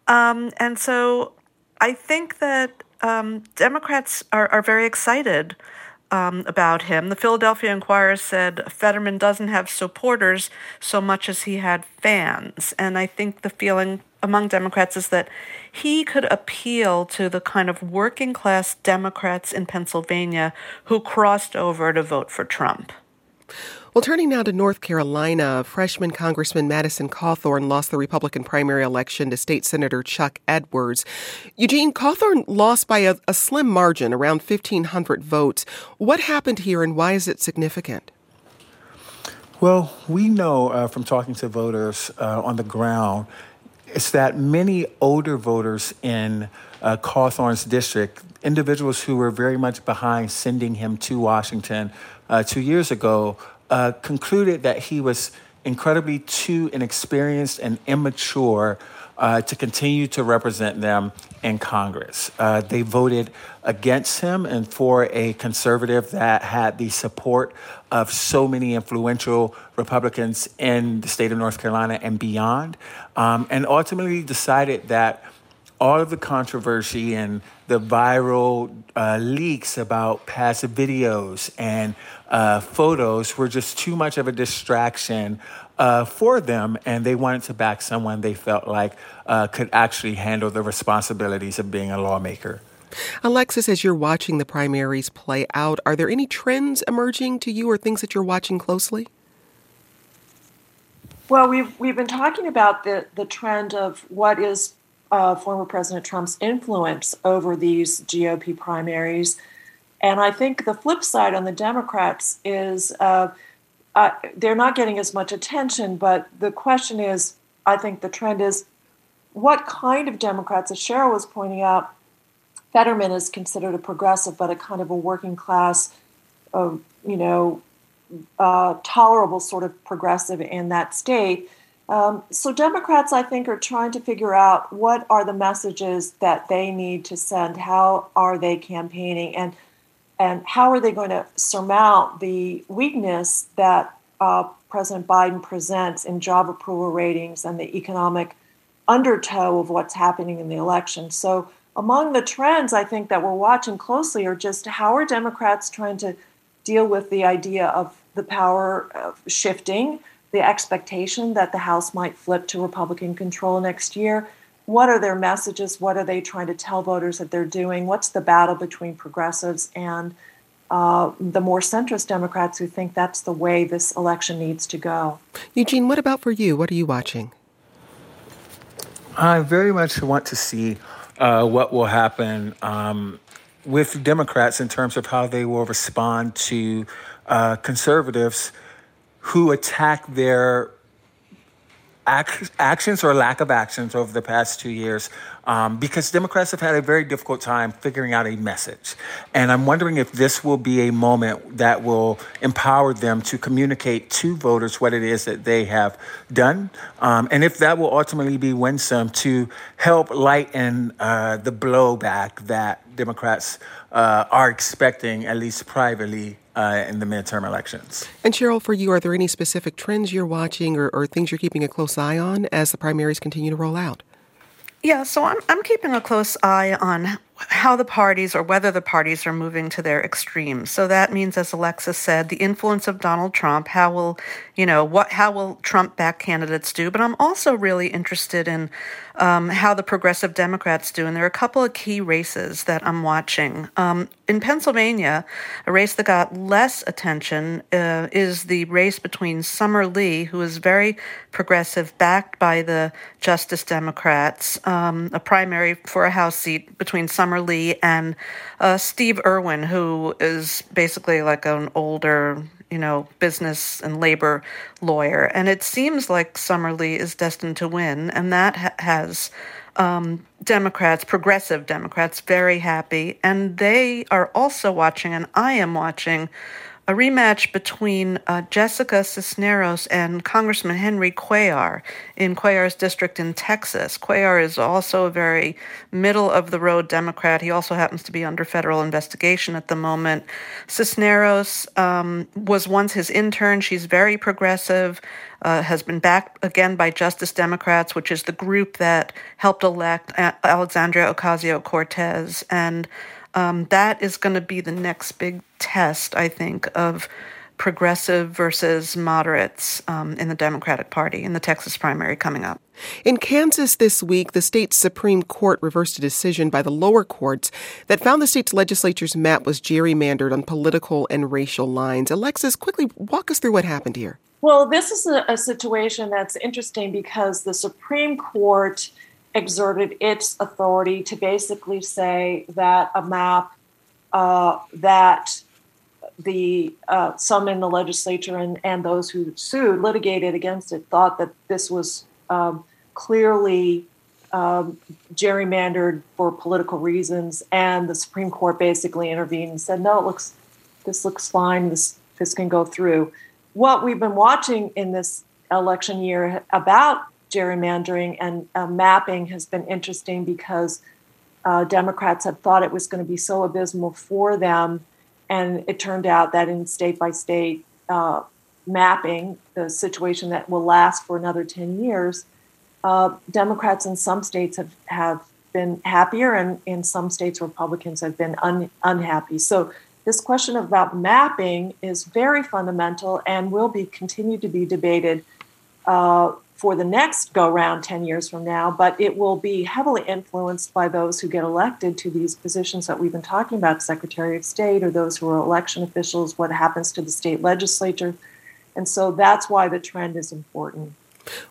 Um, and so I think that um, Democrats are, are very excited um, about him. The Philadelphia Inquirer said Fetterman doesn't have supporters so much as he had fans. And I think the feeling among Democrats is that he could appeal to the kind of working class Democrats in Pennsylvania who crossed over to vote for Trump. Well, turning now to North Carolina, freshman Congressman Madison Cawthorn lost the Republican primary election to State Senator Chuck Edwards. Eugene Cawthorn lost by a, a slim margin, around 1,500 votes. What happened here and why is it significant? Well, we know uh, from talking to voters uh, on the ground is that many older voters in uh, Cawthorn's district, individuals who were very much behind sending him to Washington uh, two years ago, uh, concluded that he was incredibly too inexperienced and immature uh, to continue to represent them in Congress. Uh, they voted against him and for a conservative that had the support of so many influential Republicans in the state of North Carolina and beyond, um, and ultimately decided that all of the controversy and the viral uh, leaks about past videos and uh, photos were just too much of a distraction uh, for them, and they wanted to back someone they felt like uh, could actually handle the responsibilities of being a lawmaker. Alexis, as you're watching the primaries play out, are there any trends emerging to you or things that you're watching closely? Well, we've we've been talking about the the trend of what is uh, former President Trump's influence over these GOP primaries, and I think the flip side on the Democrats is uh, uh, they're not getting as much attention. But the question is, I think the trend is, what kind of Democrats? As Cheryl was pointing out, Fetterman is considered a progressive, but a kind of a working class, uh, you know, uh, tolerable sort of progressive in that state. Um, so Democrats, I think, are trying to figure out what are the messages that they need to send. How are they campaigning, and and how are they going to surmount the weakness that uh, President Biden presents in job approval ratings and the economic undertow of what's happening in the election? So among the trends I think that we're watching closely are just how are Democrats trying to deal with the idea of the power of shifting, the expectation that the House might flip to Republican control next year. What are their messages? What are they trying to tell voters that they're doing? What's the battle between progressives and uh, the more centrist Democrats who think that's the way this election needs to go? Eugene, what about for you? What are you watching? I very much want to see uh, what will happen um, with Democrats in terms of how they will respond to uh, conservatives who attack their actions or lack of actions over the past two years um, because Democrats have had a very difficult time figuring out a message. And I'm wondering if this will be a moment that will empower them to communicate to voters what it is that they have done, um, and if that will ultimately be winsome to help lighten uh, the blowback that Democrats uh, are expecting, at least privately, uh, in the midterm elections. And Cheryl, for you, are there any specific trends you're watching or, or things you're keeping a close eye on as the primaries continue to roll out? Yeah, so I'm I'm keeping a close eye on how the parties or whether the parties are moving to their extremes. So that means, as Alexis said, the influence of Donald Trump. How will you know what? How will Trump back candidates do? But I'm also really interested in um, how the progressive Democrats do, and there are a couple of key races that I'm watching. Um, in Pennsylvania, a race that got less attention uh, is the race between Summer Lee, who is very progressive, backed by the Justice Democrats, um, a primary for a House seat between Summer Summer Lee and uh, Steve Irwin, who is basically like an older, you know, business and labor lawyer. And it seems like Summer Lee is destined to win, and that ha- has um, Democrats, progressive Democrats, very happy. And they are also watching, and I am watching a rematch between uh, Jessica Cisneros and Congressman Henry Cuellar in Cuellar's district in Texas. Cuellar is also a very middle of the road Democrat. He also happens to be under federal investigation at the moment. Cisneros um, was once his intern. She's very progressive, uh, has been backed again by Justice Democrats, which is the group that helped elect Alexandria Ocasio Cortez. And um, that is going to be the next big test, I think, of progressive versus moderates um, in the Democratic Party in the Texas primary coming up. In Kansas this week, the state's Supreme Court reversed a decision by the lower courts that found the state's legislature's map was gerrymandered on political and racial lines. Alexis, quickly walk us through what happened here. Well, this is a, a situation that's interesting because the Supreme Court exerted its authority to basically say that a map uh, that the uh, some in the legislature and, and those who sued litigated against it thought that this was um, clearly um, gerrymandered for political reasons, and the Supreme Court basically intervened and said, "No, it looks this looks fine. This this can go through." What we've been watching in this election year about gerrymandering and uh, mapping has been interesting because uh, Democrats had thought it was going to be so abysmal for them, and it turned out that in state by state uh, mapping, the situation that will last for another ten years uh, Democrats in some states have, have been happier, and in some states, Republicans have been un, unhappy. So, this question about mapping is very fundamental and will be continued to be debated uh, for the next go round 10 years from now, but it will be heavily influenced by those who get elected to these positions that we've been talking about Secretary of State or those who are election officials, what happens to the state legislature. And so that's why the trend is important.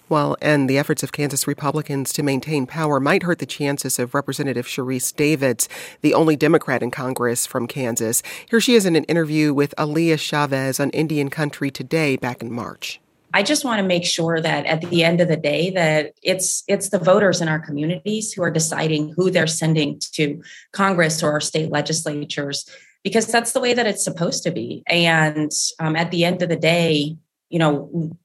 Well, and the efforts of Kansas Republicans to maintain power might hurt the chances of Representative Sharice Davids, the only Democrat in Congress from Kansas. Here she is in an interview with Aliyah Chavez on Indian Country Today back in March. I just want to make sure that at the end of the day that it's it's the voters in our communities who are deciding who they're sending to Congress or our state legislatures because that's the way that it's supposed to be. And um, at the end of the day, you know,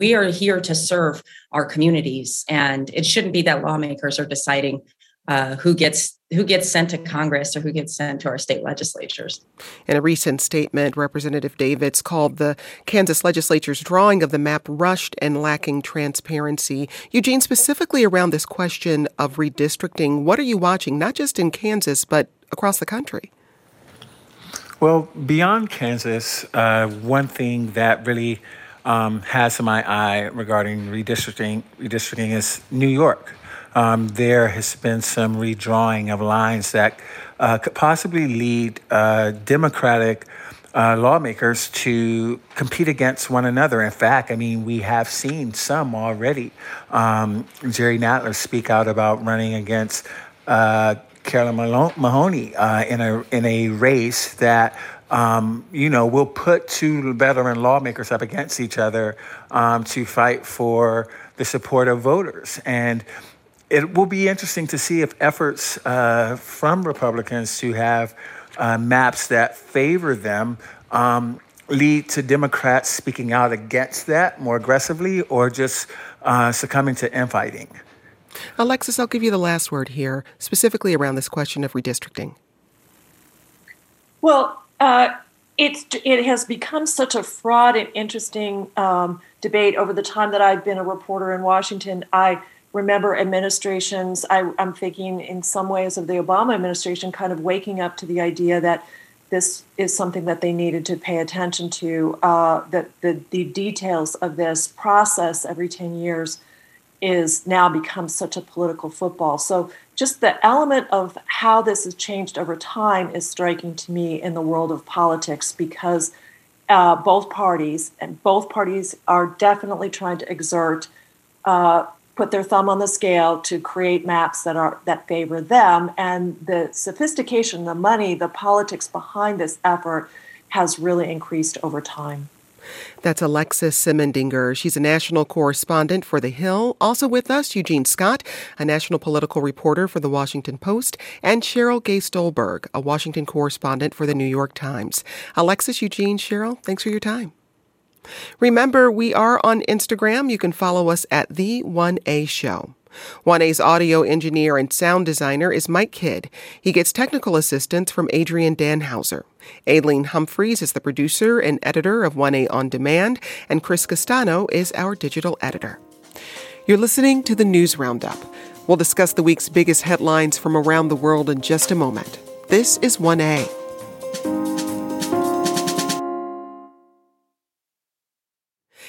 we are here to serve our communities and it shouldn't be that lawmakers are deciding uh, who gets who gets sent to Congress or who gets sent to our state legislatures. In a recent statement, Representative Davids called the Kansas legislature's drawing of the map rushed and lacking transparency. Eugene, specifically around this question of redistricting, what are you watching, not just in Kansas, but across the country? Well, beyond Kansas, uh, one thing that really um, has my eye regarding redistricting, redistricting is New York. Um, there has been some redrawing of lines that uh, could possibly lead uh, Democratic uh, lawmakers to compete against one another. In fact, I mean, we have seen some already. Um, Jerry Nadler speak out about running against uh, Carolyn Maloney uh, in a in a race that um, you know, we'll put two veteran lawmakers up against each other um, to fight for the support of voters. And it will be interesting to see if efforts uh, from Republicans to have uh, maps that favor them um, lead to Democrats speaking out against that more aggressively or just uh, succumbing to infighting. Alexis, I'll give you the last word here, specifically around this question of redistricting. Well, uh, it's it has become such a fraught and interesting um, debate over the time that I've been a reporter in Washington. I remember administrations. I, I'm thinking in some ways of the Obama administration, kind of waking up to the idea that this is something that they needed to pay attention to. Uh, that the the details of this process every ten years is now become such a political football. So just the element of how this has changed over time is striking to me in the world of politics because uh, both parties and both parties are definitely trying to exert uh, put their thumb on the scale to create maps that are that favor them and the sophistication the money the politics behind this effort has really increased over time that's Alexis Simendinger. She's a national correspondent for The Hill. Also with us, Eugene Scott, a national political reporter for The Washington Post, and Cheryl Gay Stolberg, a Washington correspondent for The New York Times. Alexis, Eugene, Cheryl, thanks for your time. Remember, we are on Instagram. You can follow us at The 1A Show. 1A's audio engineer and sound designer is Mike Kidd. He gets technical assistance from Adrian Danhauser. Aileen Humphreys is the producer and editor of 1A On Demand, and Chris Castano is our digital editor. You're listening to the News Roundup. We'll discuss the week's biggest headlines from around the world in just a moment. This is 1A.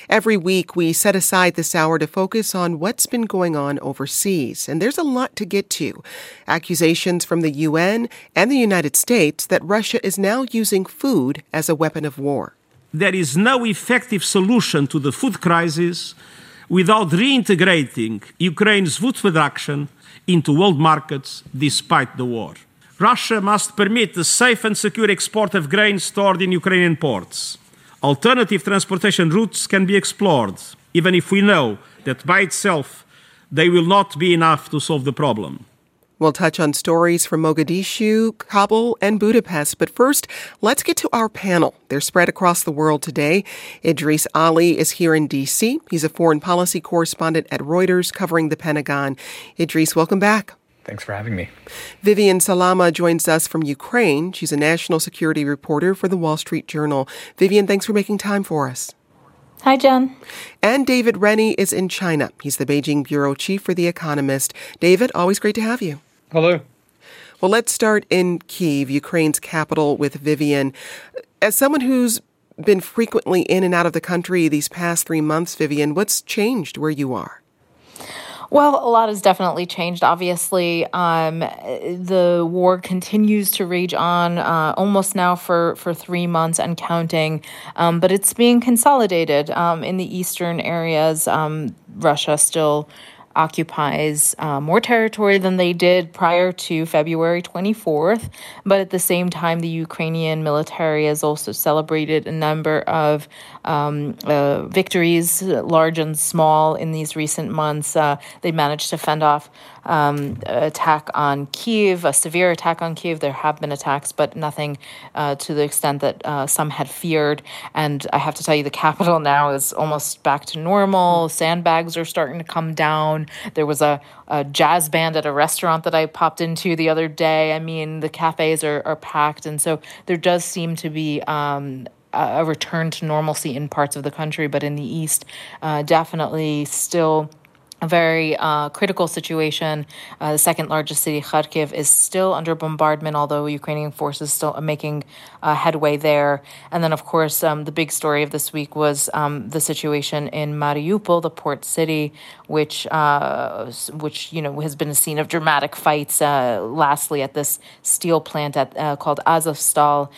Every week, we set aside this hour to focus on what's been going on overseas, and there's a lot to get to. Accusations from the UN and the United States that Russia is now using food as a weapon of war. There is no effective solution to the food crisis without reintegrating Ukraine's food production into world markets despite the war. Russia must permit the safe and secure export of grain stored in Ukrainian ports. Alternative transportation routes can be explored, even if we know that by itself they will not be enough to solve the problem. We'll touch on stories from Mogadishu, Kabul, and Budapest. But first, let's get to our panel. They're spread across the world today. Idrees Ali is here in D.C. He's a foreign policy correspondent at Reuters covering the Pentagon. Idrees, welcome back. Thanks for having me. Vivian Salama joins us from Ukraine. She's a national security reporter for the Wall Street Journal. Vivian, thanks for making time for us. Hi, John. And David Rennie is in China. He's the Beijing bureau chief for The Economist. David, always great to have you. Hello. Well, let's start in Kiev, Ukraine's capital, with Vivian. As someone who's been frequently in and out of the country these past three months, Vivian, what's changed where you are? Well, a lot has definitely changed. Obviously, um, the war continues to rage on uh, almost now for, for three months and counting, um, but it's being consolidated um, in the eastern areas. Um, Russia still occupies uh, more territory than they did prior to February 24th. But at the same time, the Ukrainian military has also celebrated a number of um, uh, victories, large and small, in these recent months. Uh, they managed to fend off um, attack on Kiev, a severe attack on Kiev. There have been attacks, but nothing uh, to the extent that uh, some had feared. And I have to tell you, the capital now is almost back to normal. Sandbags are starting to come down. There was a, a jazz band at a restaurant that I popped into the other day. I mean, the cafes are, are packed. And so there does seem to be um, a return to normalcy in parts of the country, but in the east, uh, definitely still a very uh, critical situation. Uh, the second largest city, Kharkiv, is still under bombardment, although Ukrainian forces still are making uh, headway there. And then, of course, um, the big story of this week was um, the situation in Mariupol, the port city, which uh, which you know has been a scene of dramatic fights. Uh, lastly, at this steel plant at uh, called Azovstal,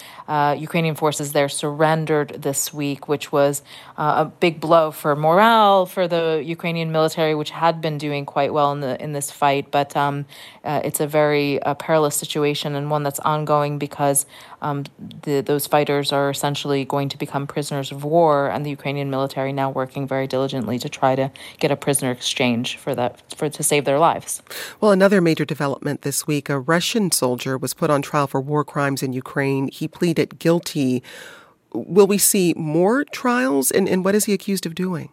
Ukrainian forces there surrendered this week, which was a big blow for morale for the Ukrainian military, which had been doing quite well in the in this fight, but um, uh, it's a very uh, perilous situation and one that's ongoing because um, the, those fighters are essentially going to become prisoners of war, and the Ukrainian military now working very diligently to try to get a prisoner exchange for that for to save their lives. Well, another major development this week: a Russian soldier was put on trial for war crimes in Ukraine. He pleaded guilty. Will we see more trials, and, and what is he accused of doing?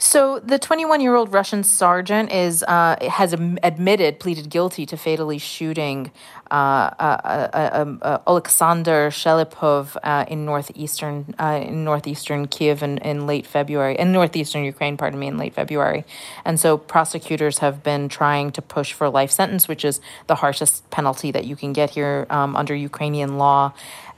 So the 21-year-old Russian sergeant is uh, has admitted, pleaded guilty to fatally shooting uh, uh, uh, uh Alexander Shelipov uh, in northeastern in northeastern Kiev in, in late February, in northeastern Ukraine, pardon me, in late February. And so prosecutors have been trying to push for a life sentence, which is the harshest penalty that you can get here um, under Ukrainian law.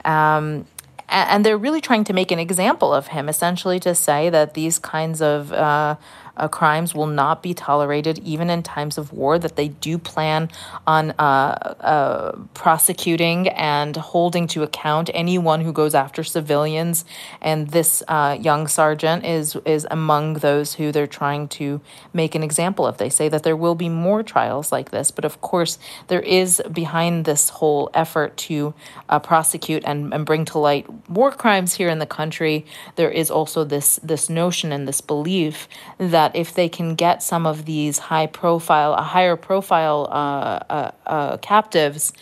Um, and they're really trying to make an example of him, essentially to say that these kinds of uh, uh, crimes will not be tolerated even in times of war, that they do plan on uh, uh, prosecuting and holding to account anyone who goes after civilians. And this uh, young sergeant is, is among those who they're trying to make an example of. They say that there will be more trials like this, but of course, there is behind this whole effort to uh, prosecute and, and bring to light war crimes here in the country, there is also this, this notion and this belief that that if they can get some of these high profile, a higher profile uh, uh, uh, captives,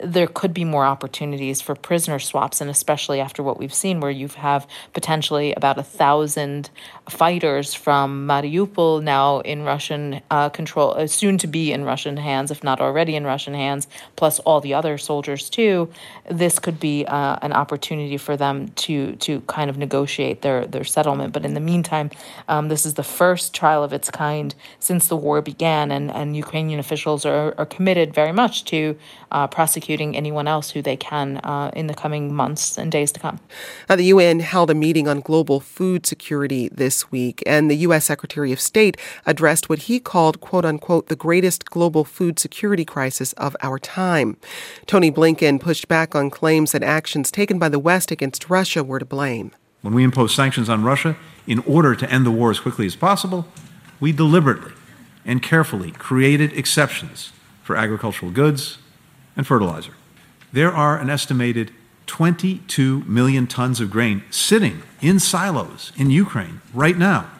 there could be more opportunities for prisoner swaps, and especially after what we've seen, where you have potentially about a thousand fighters from Mariupol now in Russian uh, control, uh, soon to be in Russian hands, if not already in Russian hands, plus all the other soldiers too. This could be uh, an opportunity for them to to kind of negotiate their their settlement. But in the meantime, um, this is the first trial of its kind since the war began, and and Ukrainian officials are are committed very much to uh, prosecuting anyone else who they can uh, in the coming months and days to come. Now, the UN held a meeting on global food security this week, and the U.S. Secretary of State addressed what he called, quote unquote, the greatest global food security crisis of our time. Tony Blinken pushed back on claims that actions taken by the West against Russia were to blame. When we impose sanctions on Russia in order to end the war as quickly as possible, we deliberately and carefully created exceptions for agricultural goods, and fertilizer. There are an estimated 22 million tons of grain sitting in silos in Ukraine right now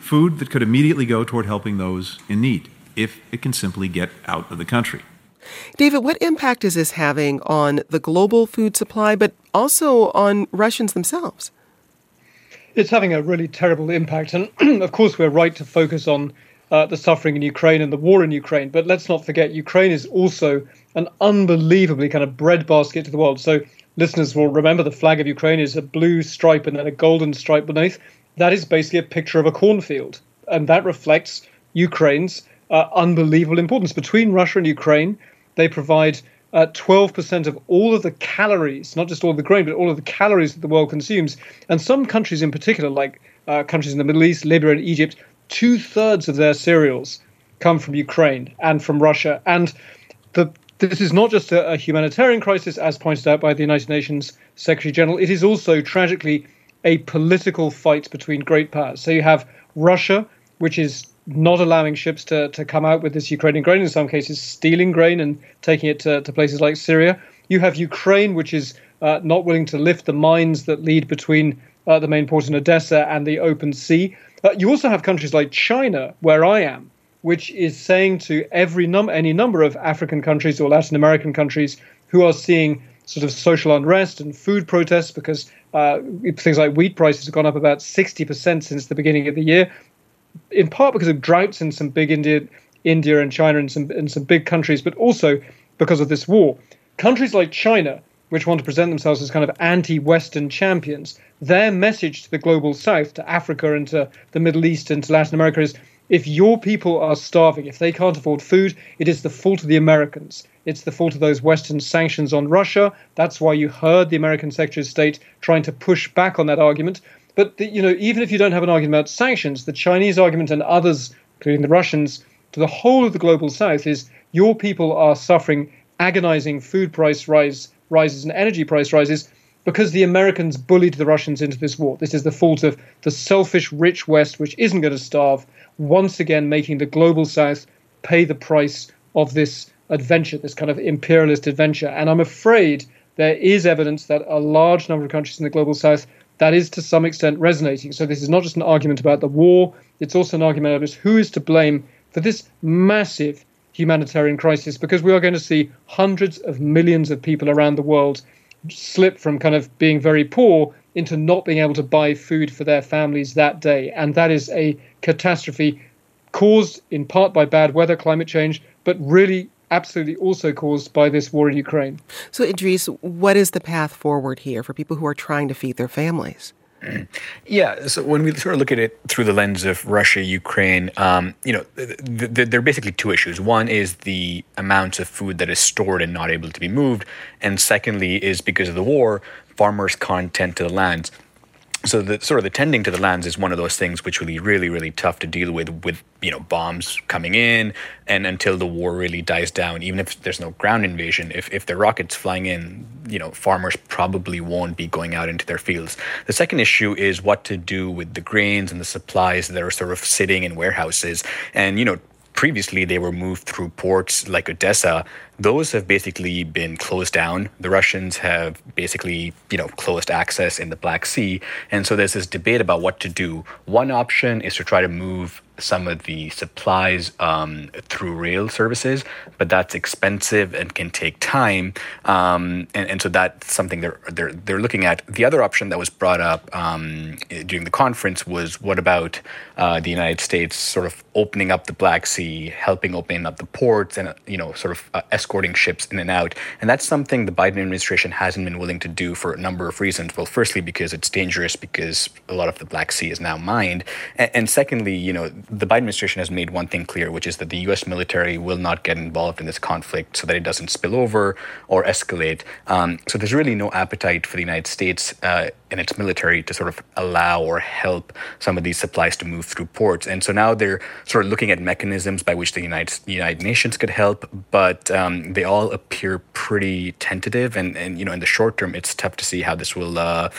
food that could immediately go toward helping those in need if it can simply get out of the country. David, what impact is this having on the global food supply, but also on Russians themselves? It's having a really terrible impact. And of course, we're right to focus on uh, the suffering in Ukraine and the war in Ukraine. But let's not forget, Ukraine is also an unbelievably kind of breadbasket to the world. So listeners will remember the flag of Ukraine is a blue stripe and then a golden stripe beneath. That is basically a picture of a cornfield. And that reflects Ukraine's uh, unbelievable importance. Between Russia and Ukraine, they provide uh, 12% of all of the calories, not just all of the grain, but all of the calories that the world consumes. And some countries in particular, like uh, countries in the Middle East, Libya, and Egypt, two thirds of their cereals come from Ukraine and from Russia. And the, this is not just a, a humanitarian crisis, as pointed out by the United Nations Secretary General, it is also tragically a political fight between great powers. So you have Russia, which is not allowing ships to, to come out with this Ukrainian grain, in some cases stealing grain and taking it to, to places like Syria. You have Ukraine, which is uh, not willing to lift the mines that lead between uh, the main port in Odessa and the open sea. Uh, you also have countries like China, where I am, which is saying to every num- any number of African countries or Latin American countries who are seeing sort of social unrest and food protests because uh, things like wheat prices have gone up about 60% since the beginning of the year in part because of droughts in some big India, India and China and some in some big countries, but also because of this war. Countries like China, which want to present themselves as kind of anti-Western champions, their message to the global South, to Africa and to the Middle East and to Latin America is: if your people are starving, if they can't afford food, it is the fault of the Americans. It's the fault of those Western sanctions on Russia. That's why you heard the American Secretary of State trying to push back on that argument. But the, you know, even if you don't have an argument about sanctions, the Chinese argument and others, including the Russians, to the whole of the global South is your people are suffering agonizing food price rise rises and energy price rises because the Americans bullied the Russians into this war. This is the fault of the selfish rich West, which isn't going to starve, once again making the global South pay the price of this adventure, this kind of imperialist adventure. And I'm afraid there is evidence that a large number of countries in the global South that is to some extent resonating. So this is not just an argument about the war, it's also an argument about who is to blame for this massive humanitarian crisis because we are going to see hundreds of millions of people around the world slip from kind of being very poor into not being able to buy food for their families that day. And that is a catastrophe caused in part by bad weather, climate change, but really absolutely also caused by this war in Ukraine. So, Idrees, what is the path forward here for people who are trying to feed their families? Yeah, so when we sort of look at it through the lens of Russia, Ukraine, um, you know, th- th- there are basically two issues. One is the amounts of food that is stored and not able to be moved, and secondly is because of the war, farmers can't tend to the lands so the sort of the tending to the lands is one of those things which will be really really tough to deal with with you know bombs coming in and until the war really dies down. Even if there's no ground invasion if if the rockets flying in you know farmers probably won't be going out into their fields. The second issue is what to do with the grains and the supplies that are sort of sitting in warehouses. And you know previously they were moved through ports like Odessa. Those have basically been closed down. The Russians have basically, you know, closed access in the Black Sea. And so there's this debate about what to do. One option is to try to move some of the supplies um, through rail services, but that's expensive and can take time. Um, and, and so that's something they're, they're, they're looking at. The other option that was brought up um, during the conference was what about uh, the United States sort of opening up the Black Sea, helping open up the ports, and you know, sort of uh, escorting ships in and out. And that's something the Biden administration hasn't been willing to do for a number of reasons. Well, firstly, because it's dangerous, because a lot of the Black Sea is now mined, and, and secondly, you know the Biden administration has made one thing clear, which is that the U.S. military will not get involved in this conflict so that it doesn't spill over or escalate. Um, so there's really no appetite for the United States uh, and its military to sort of allow or help some of these supplies to move through ports. And so now they're sort of looking at mechanisms by which the United, United Nations could help, but um, they all appear pretty tentative. And, and, you know, in the short term, it's tough to see how this will uh,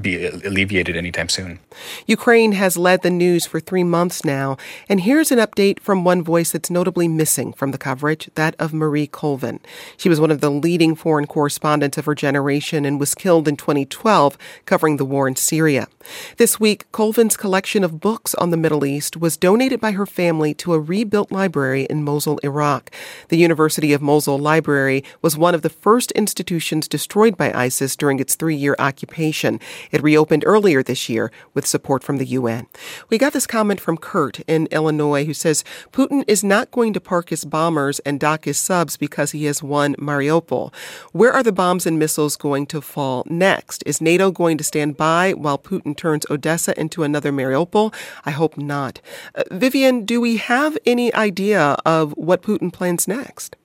be alleviated anytime soon. Ukraine has led the news for three months now, and here's an update from one voice that's notably missing from the coverage that of Marie Colvin. She was one of the leading foreign correspondents of her generation and was killed in 2012 covering the war in Syria. This week, Colvin's collection of books on the Middle East was donated by her family to a rebuilt library in Mosul, Iraq. The University of Mosul Library was one of the first institutions destroyed by ISIS during its three year occupation. It reopened earlier this year with support from the UN. We got this comment from Kurt in Illinois who says Putin is not going to park his bombers and dock his subs because he has won Mariupol. Where are the bombs and missiles going to fall next? Is NATO going to stand by while Putin turns Odessa into another Mariupol? I hope not. Uh, Vivian, do we have any idea of what Putin plans next?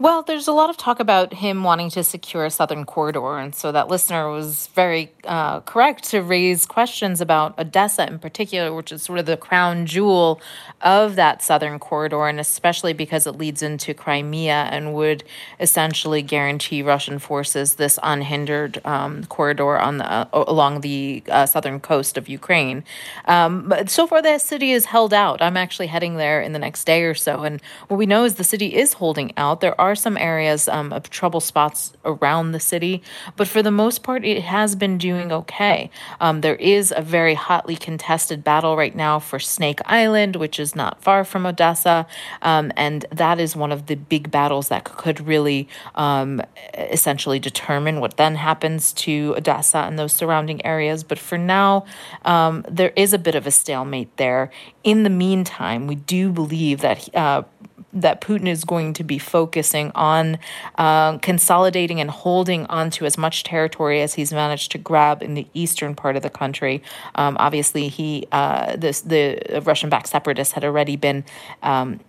Well, there's a lot of talk about him wanting to secure a southern corridor. And so that listener was very uh, correct to raise questions about Odessa in particular, which is sort of the crown jewel of that southern corridor, and especially because it leads into Crimea and would essentially guarantee Russian forces this unhindered um, corridor on the, uh, along the uh, southern coast of Ukraine. Um, but so far, that city is held out. I'm actually heading there in the next day or so. And what we know is the city is holding out. There are are some areas um, of trouble spots around the city, but for the most part, it has been doing okay. Um, there is a very hotly contested battle right now for Snake Island, which is not far from Odessa, um, and that is one of the big battles that could really um, essentially determine what then happens to Odessa and those surrounding areas. But for now, um, there is a bit of a stalemate there. In the meantime, we do believe that. Uh, that Putin is going to be focusing on uh, consolidating and holding onto as much territory as he's managed to grab in the eastern part of the country. Um, obviously, he uh, this the Russian-backed separatists had already been. Um,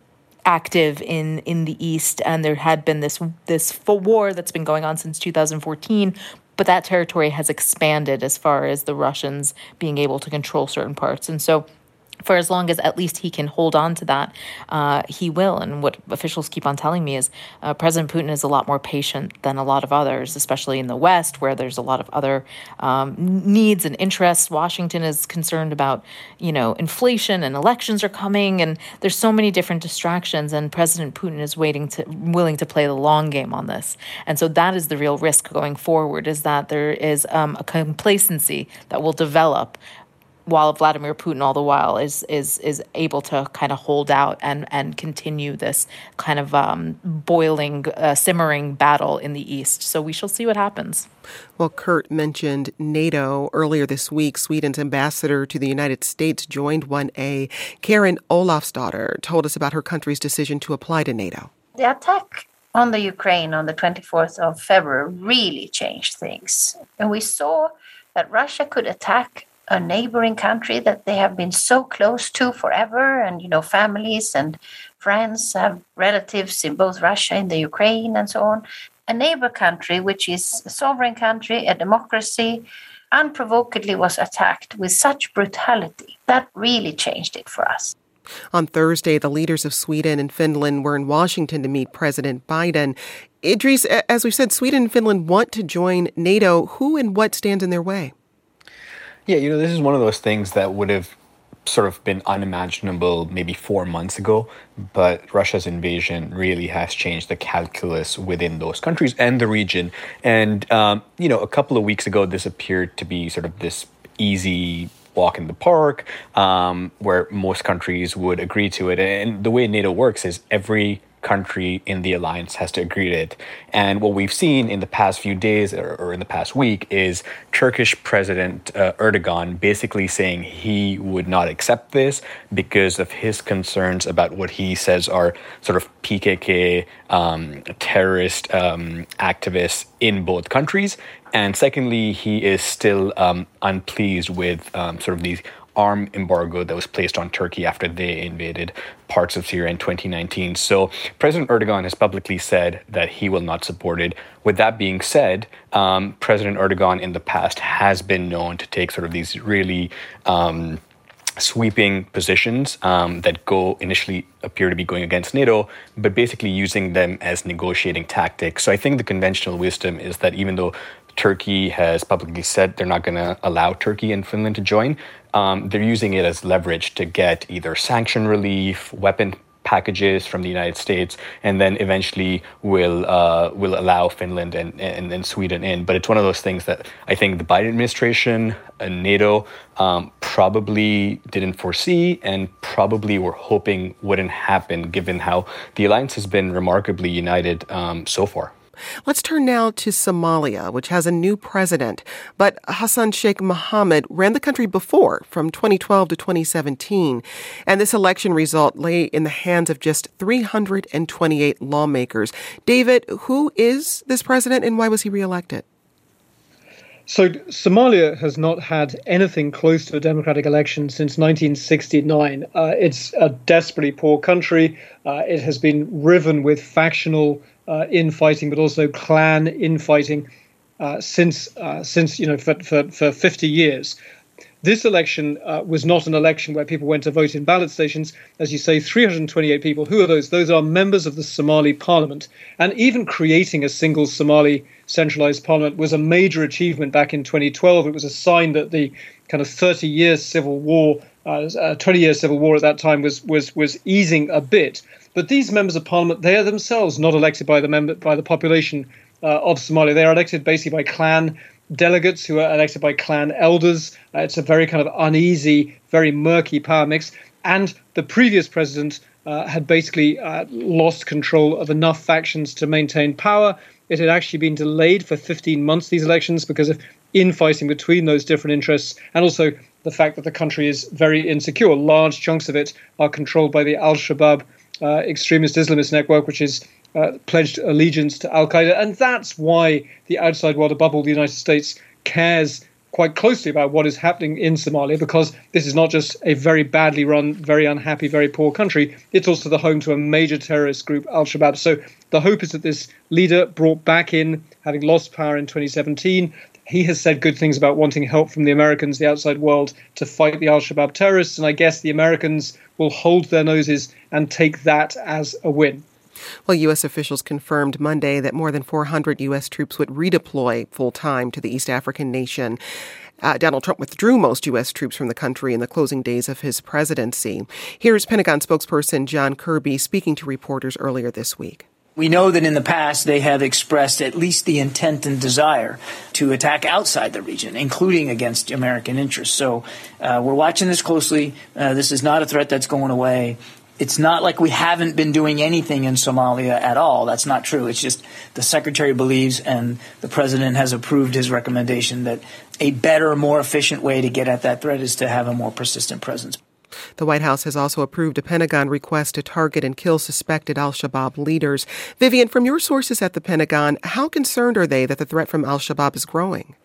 active in in the east and there had been this this war that's been going on since 2014 but that territory has expanded as far as the Russians being able to control certain parts and so for as long as at least he can hold on to that, uh, he will. And what officials keep on telling me is uh, President Putin is a lot more patient than a lot of others, especially in the West, where there's a lot of other um, needs and interests. Washington is concerned about, you know, inflation and elections are coming, and there's so many different distractions. And President Putin is waiting to willing to play the long game on this. And so that is the real risk going forward: is that there is um, a complacency that will develop while Vladimir Putin all the while is is is able to kind of hold out and and continue this kind of um, boiling, uh, simmering battle in the east. So we shall see what happens. Well, Kurt mentioned NATO earlier this week. Sweden's ambassador to the United States joined 1A. Karin Olofsdotter told us about her country's decision to apply to NATO. The attack on the Ukraine on the 24th of February really changed things. And we saw that Russia could attack a neighboring country that they have been so close to forever and you know families and friends have relatives in both russia and the ukraine and so on a neighbor country which is a sovereign country a democracy unprovokedly was attacked with such brutality that really changed it for us on Thursday, the leaders of Sweden and Finland were in Washington to meet President Biden. Idrees, as we said, Sweden and Finland want to join NATO. Who and what stands in their way? Yeah, you know, this is one of those things that would have sort of been unimaginable maybe four months ago, but Russia's invasion really has changed the calculus within those countries and the region. And, um, you know, a couple of weeks ago, this appeared to be sort of this easy walk in the park um, where most countries would agree to it. And the way NATO works is every country in the alliance has to agree to it. And what we've seen in the past few days or, or in the past week is Turkish President uh, Erdogan basically saying he would not accept this because of his concerns about what he says are sort of PKK um, terrorist um, activists in both countries. And secondly, he is still um, unpleased with um, sort of these arm embargo that was placed on Turkey after they invaded parts of Syria in 2019. So President Erdogan has publicly said that he will not support it. With that being said, um, President Erdogan in the past has been known to take sort of these really um, sweeping positions um, that go initially appear to be going against NATO, but basically using them as negotiating tactics. So I think the conventional wisdom is that even though Turkey has publicly said they're not going to allow Turkey and Finland to join. Um, they're using it as leverage to get either sanction relief, weapon packages from the United States, and then eventually will uh, will allow Finland and, and, and Sweden in. But it's one of those things that I think the Biden administration and NATO um, probably didn't foresee and probably were hoping wouldn't happen, given how the alliance has been remarkably united um, so far. Let's turn now to Somalia, which has a new president. But Hassan Sheikh Mohammed ran the country before, from 2012 to 2017. And this election result lay in the hands of just 328 lawmakers. David, who is this president and why was he reelected? So, Somalia has not had anything close to a democratic election since 1969. Uh, it's a desperately poor country. Uh, it has been riven with factional infighting, but also clan infighting uh, since uh, since you know for, for, for 50 years. This election uh, was not an election where people went to vote in ballot stations. As you say, 328 people. Who are those? Those are members of the Somali parliament. And even creating a single Somali centralized parliament was a major achievement back in 2012. It was a sign that the kind of 30 years civil war, uh, uh 20 years civil war at that time was was was easing a bit. But these members of parliament, they are themselves not elected by the member by the population uh, of Somalia. They are elected basically by clan delegates who are elected by clan elders. Uh, it's a very kind of uneasy, very murky power mix. And the previous president uh, had basically uh, lost control of enough factions to maintain power. It had actually been delayed for 15 months, these elections, because of infighting between those different interests, and also the fact that the country is very insecure. Large chunks of it are controlled by the Al Shabaab uh, extremist Islamist network, which is uh, pledged allegiance to Al Qaeda. And that's why the outside world, above all the United States, cares quite closely about what is happening in Somalia because this is not just a very badly run, very unhappy, very poor country. It's also the home to a major terrorist group, Al Shabaab. So the hope is that this leader brought back in, having lost power in 2017, he has said good things about wanting help from the Americans, the outside world, to fight the Al Shabaab terrorists. And I guess the Americans will hold their noses and take that as a win. Well, U.S. officials confirmed Monday that more than 400 U.S. troops would redeploy full time to the East African nation. Uh, Donald Trump withdrew most U.S. troops from the country in the closing days of his presidency. Here's Pentagon spokesperson John Kirby speaking to reporters earlier this week. We know that in the past they have expressed at least the intent and desire to attack outside the region, including against American interests. So uh, we're watching this closely. Uh, this is not a threat that's going away. It's not like we haven't been doing anything in Somalia at all. That's not true. It's just the secretary believes and the president has approved his recommendation that a better, more efficient way to get at that threat is to have a more persistent presence. The White House has also approved a Pentagon request to target and kill suspected al Shabaab leaders. Vivian, from your sources at the Pentagon, how concerned are they that the threat from al Shabaab is growing?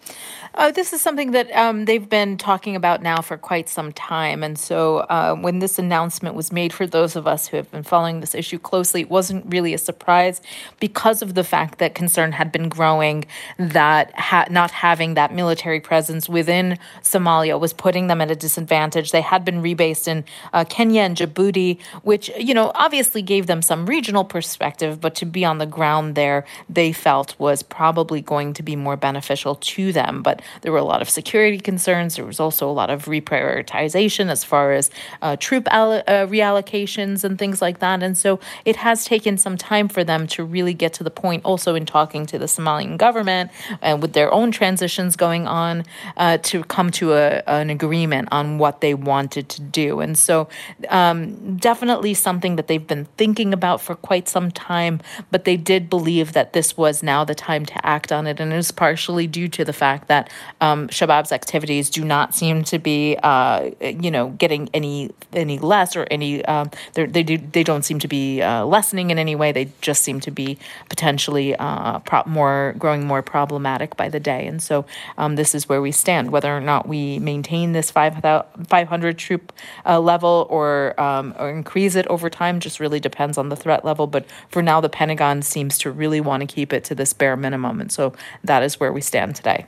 Uh, this is something that um, they've been talking about now for quite some time. And so uh, when this announcement was made, for those of us who have been following this issue closely, it wasn't really a surprise because of the fact that concern had been growing that ha- not having that military presence within Somalia was putting them at a disadvantage. They had been rebased in uh, Kenya and Djibouti, which, you know, obviously gave them some regional perspective, but to be on the ground there, they felt was probably going to be more beneficial to them. But there were a lot of security concerns. There was also a lot of reprioritization as far as uh, troop uh, reallocations and things like that. And so it has taken some time for them to really get to the point, also in talking to the Somalian government and with their own transitions going on, uh, to come to a, an agreement on what they wanted to do. And so um, definitely something that they've been thinking about for quite some time, but they did believe that this was now the time to act on it. And it was partially due to the fact that um, Shabab's activities do not seem to be, uh, you know, getting any any less or any um, they do, they don't seem to be uh, lessening in any way. They just seem to be potentially uh, pro- more growing more problematic by the day. And so um, this is where we stand. Whether or not we maintain this 500 troop uh, level or um, or increase it over time just really depends on the threat level. But for now, the Pentagon seems to really want to keep it to this bare minimum, and so that is where we stand today.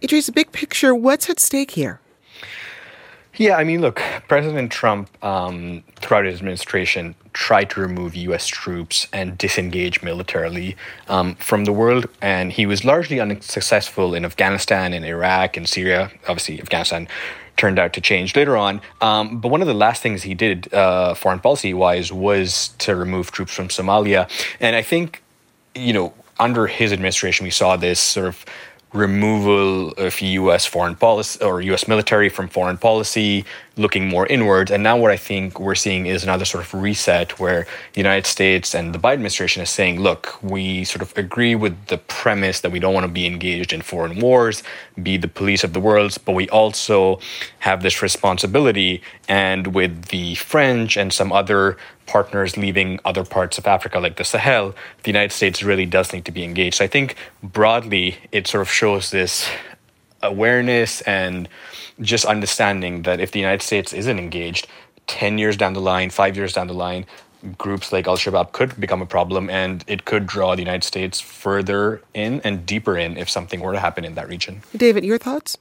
Idrees, big picture, what's at stake here? Yeah, I mean, look, President Trump, um, throughout his administration, tried to remove U.S. troops and disengage militarily um, from the world, and he was largely unsuccessful in Afghanistan, in Iraq, and Syria. Obviously, Afghanistan turned out to change later on. Um, but one of the last things he did, uh, foreign policy wise, was to remove troops from Somalia. And I think, you know, under his administration, we saw this sort of removal of U.S. foreign policy or U.S. military from foreign policy, looking more inward. And now what I think we're seeing is another sort of reset where the United States and the Biden administration is saying, look, we sort of agree with the premise that we don't want to be engaged in foreign wars, be the police of the world, but we also have this responsibility. And with the French and some other partners leaving other parts of Africa, like the Sahel, the United States really does need to be engaged. So I think broadly, it sort of shows this awareness and just understanding that if the United States isn't engaged, 10 years down the line, five years down the line, groups like Al Shabaab could become a problem and it could draw the United States further in and deeper in if something were to happen in that region. David, your thoughts?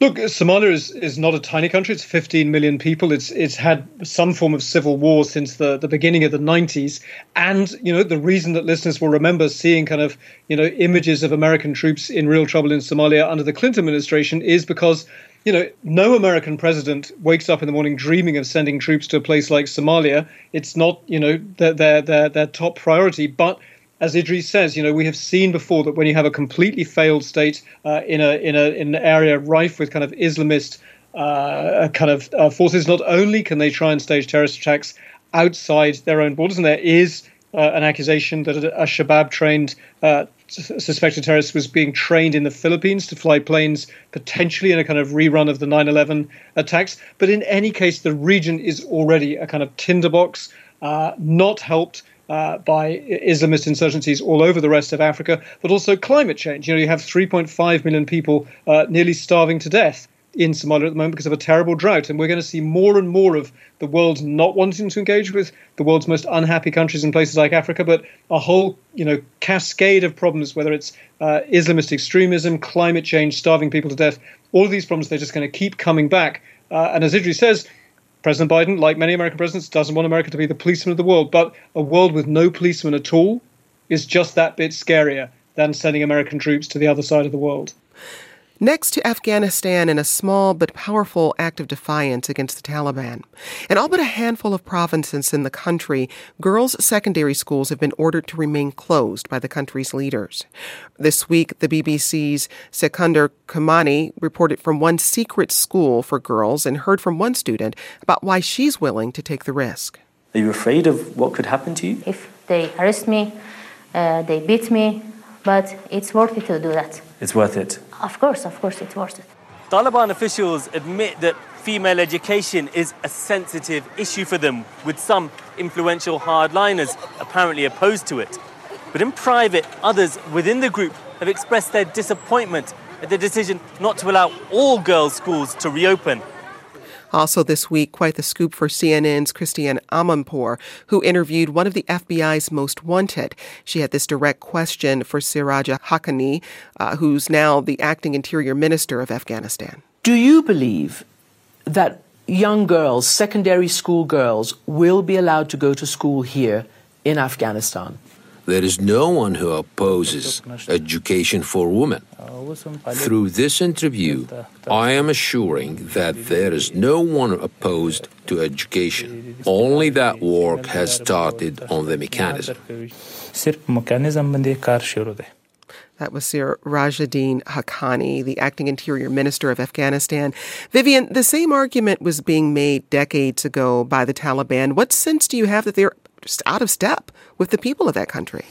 Look, Somalia is, is not a tiny country. It's 15 million people. It's it's had some form of civil war since the, the beginning of the 90s. And, you know, the reason that listeners will remember seeing kind of, you know, images of American troops in real trouble in Somalia under the Clinton administration is because, you know, no American president wakes up in the morning dreaming of sending troops to a place like Somalia. It's not, you know, their their their, their top priority. But as Idrees says, you know, we have seen before that when you have a completely failed state uh, in a in a in an area rife with kind of Islamist uh, kind of uh, forces, not only can they try and stage terrorist attacks outside their own borders, and there is uh, an accusation that a, a Shabab trained uh, suspected terrorist was being trained in the Philippines to fly planes potentially in a kind of rerun of the 9/11 attacks. But in any case, the region is already a kind of tinderbox, uh, not helped uh, by Islamist insurgencies all over the rest of Africa, but also climate change. You know, you have 3.5 million people uh, nearly starving to death in Somalia at the moment because of a terrible drought, and we're going to see more and more of the world not wanting to engage with the world's most unhappy countries in places like Africa, but a whole, you know, cascade of problems, whether it's uh, Islamist extremism, climate change, starving people to death. All of these problems, they're just going to keep coming back. Uh, and as Idrees says, President Biden, like many American presidents, doesn't want America to be the policeman of the world. But a world with no policeman at all is just that bit scarier than sending American troops to the other side of the world. Next to Afghanistan in a small but powerful act of defiance against the Taliban. In all but a handful of provinces in the country, girls' secondary schools have been ordered to remain closed by the country's leaders. This week, the BBC's Secunder Kermani reported from one secret school for girls and heard from one student about why she's willing to take the risk. Are you afraid of what could happen to you? If they arrest me, uh, they beat me, but it's worth it to do that. It's worth it. Of course, of course, it's worth it. Taliban officials admit that female education is a sensitive issue for them, with some influential hardliners apparently opposed to it. But in private, others within the group have expressed their disappointment at the decision not to allow all girls' schools to reopen. Also, this week, quite the scoop for CNN's Christiane Amanpour, who interviewed one of the FBI's most wanted. She had this direct question for Siraja Haqqani, uh, who's now the acting interior minister of Afghanistan. Do you believe that young girls, secondary school girls, will be allowed to go to school here in Afghanistan? There is no one who opposes education for women. Through this interview, I am assuring that there is no one opposed to education. Only that work has started on the mechanism. That was Sirajuddin Haqqani, the acting interior minister of Afghanistan. Vivian, the same argument was being made decades ago by the Taliban. What sense do you have that they're just out of step with the people of that country?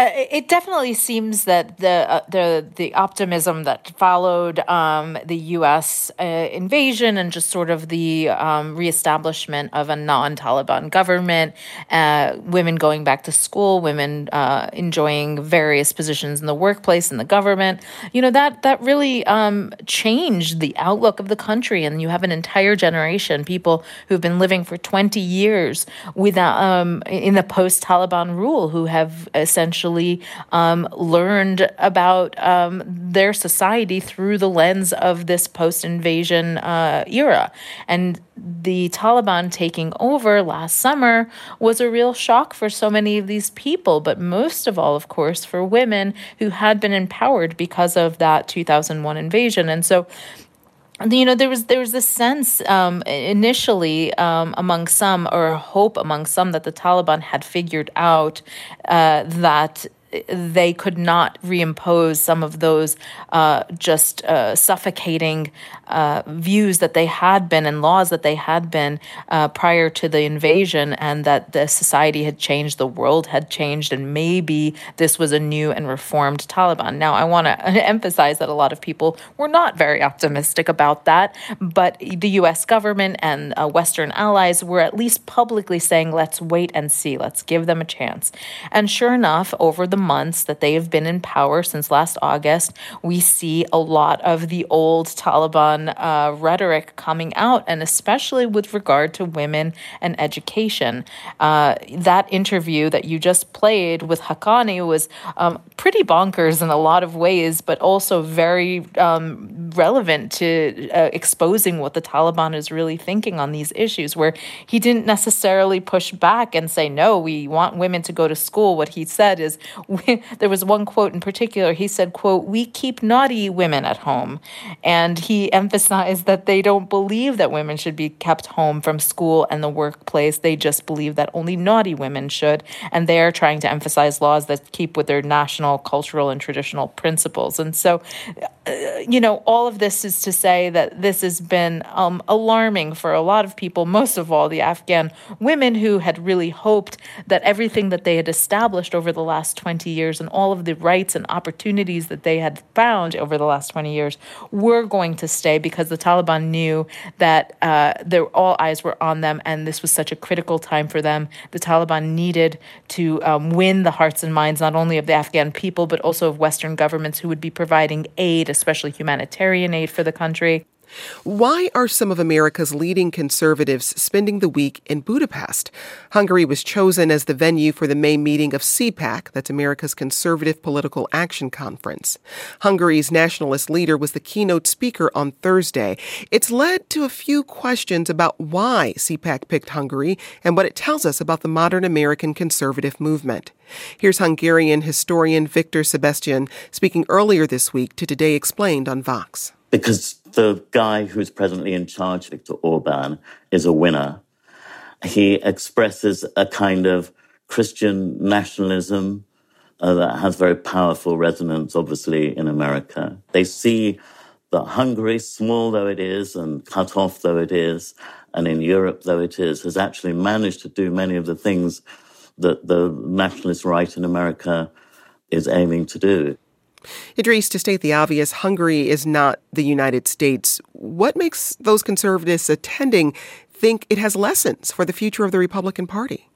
Uh, it definitely seems that the uh, the the optimism that followed um, the U.S. Uh, invasion and just sort of the um, reestablishment of a non-Taliban government, uh, women going back to school, women uh, enjoying various positions in the workplace and the government. You know that that really um, changed the outlook of the country, and you have an entire generation, people who've been living for twenty years without um, in the post-Taliban rule, who have essentially actually um, learned about um, their society through the lens of this post invasion uh, era. And the Taliban taking over last summer was a real shock for so many of these people, but most of all, of course, for women who had been empowered because of that 2001 invasion. And so you know there was there was this sense um, initially um, among some or hope among some that the Taliban had figured out uh, that they could not reimpose some of those uh, just uh, suffocating uh, views that they had been and laws that they had been uh, prior to the invasion, and that the society had changed, the world had changed, and maybe this was a new and reformed Taliban. Now, I want to emphasize that a lot of people were not very optimistic about that, but the US government and uh, Western allies were at least publicly saying, let's wait and see, let's give them a chance. And sure enough, over the months that they have been in power since last August, we see a lot of the old Taliban uh, rhetoric coming out, and especially with regard to women and education. Uh, that interview that you just played with Haqqani was um, pretty bonkers in a lot of ways, but also very um, relevant to uh, exposing what the Taliban is really thinking on these issues, where he didn't necessarily push back and say, no, we want women to go to school. What he said is, there was one quote in particular. He said, "quote We keep naughty women at home," and he emphasized that they don't believe that women should be kept home from school and the workplace. They just believe that only naughty women should, and they are trying to emphasize laws that keep with their national, cultural, and traditional principles. And so, you know, all of this is to say that this has been um, alarming for a lot of people. Most of all, the Afghan women who had really hoped that everything that they had established over the last 20 years and all of the rights and opportunities that they had found over the last 20 years were going to stay because the Taliban knew that uh, all eyes were on them and this was such a critical time for them. The Taliban needed to um, win the hearts and minds not only of the Afghan people but also of Western governments who would be providing aid, especially humanitarian aid for the country. Why are some of America's leading conservatives spending the week in Budapest? Hungary was chosen as the venue for the May meeting of CPAC, that's America's Conservative Political Action Conference. Hungary's nationalist leader was the keynote speaker on Thursday. It's led to a few questions about why CPAC picked Hungary and what it tells us about the modern American conservative movement. Here's Hungarian historian Victor Sebestyen speaking earlier this week to Today Explained on Vox. Because the guy who's presently in charge, Viktor Orban, is a winner. He expresses a kind of Christian nationalism uh, that has very powerful resonance, obviously, in America. They see that Hungary, small though it is and cut off though it is, and in Europe though it is, has actually managed to do many of the things that the nationalist right in America is aiming to do. Idrees, to state the obvious, Hungary is not the United States. What makes those conservatives attending think it has lessons for the future of the Republican Party?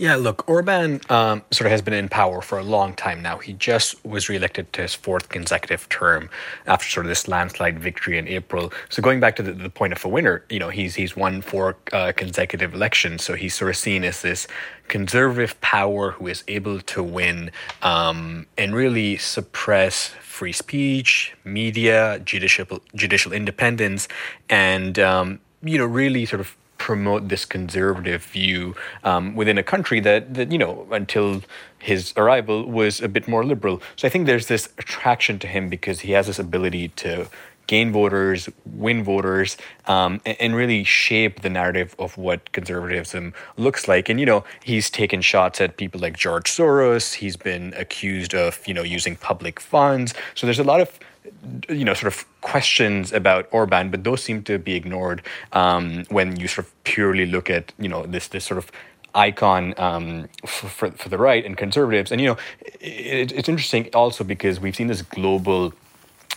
Yeah, look, Orban um, sort of has been in power for a long time now. He just was reelected to his fourth consecutive term after sort of this landslide victory in April. So going back to the, the point of a winner, you know, he's he's won four uh, consecutive elections, so he's sort of seen as this conservative power who is able to win um, and really suppress free speech, media, judicial judicial independence, and um, you know, really sort of promote this conservative view um, within a country that, that, you know, until his arrival was a bit more liberal. So I think there's this attraction to him because he has this ability to gain voters, win voters, um, and, and, really shape the narrative of what conservatism looks like. And you know, he's taken shots at people like George Soros. He's been accused of you know using public funds. So there's a lot of you know, sort of questions about Orban, but those seem to be ignored um, when you sort of purely look at, you know, this this sort of icon um, for, for, the right and conservatives. And you know, it, it's interesting also because we've seen this global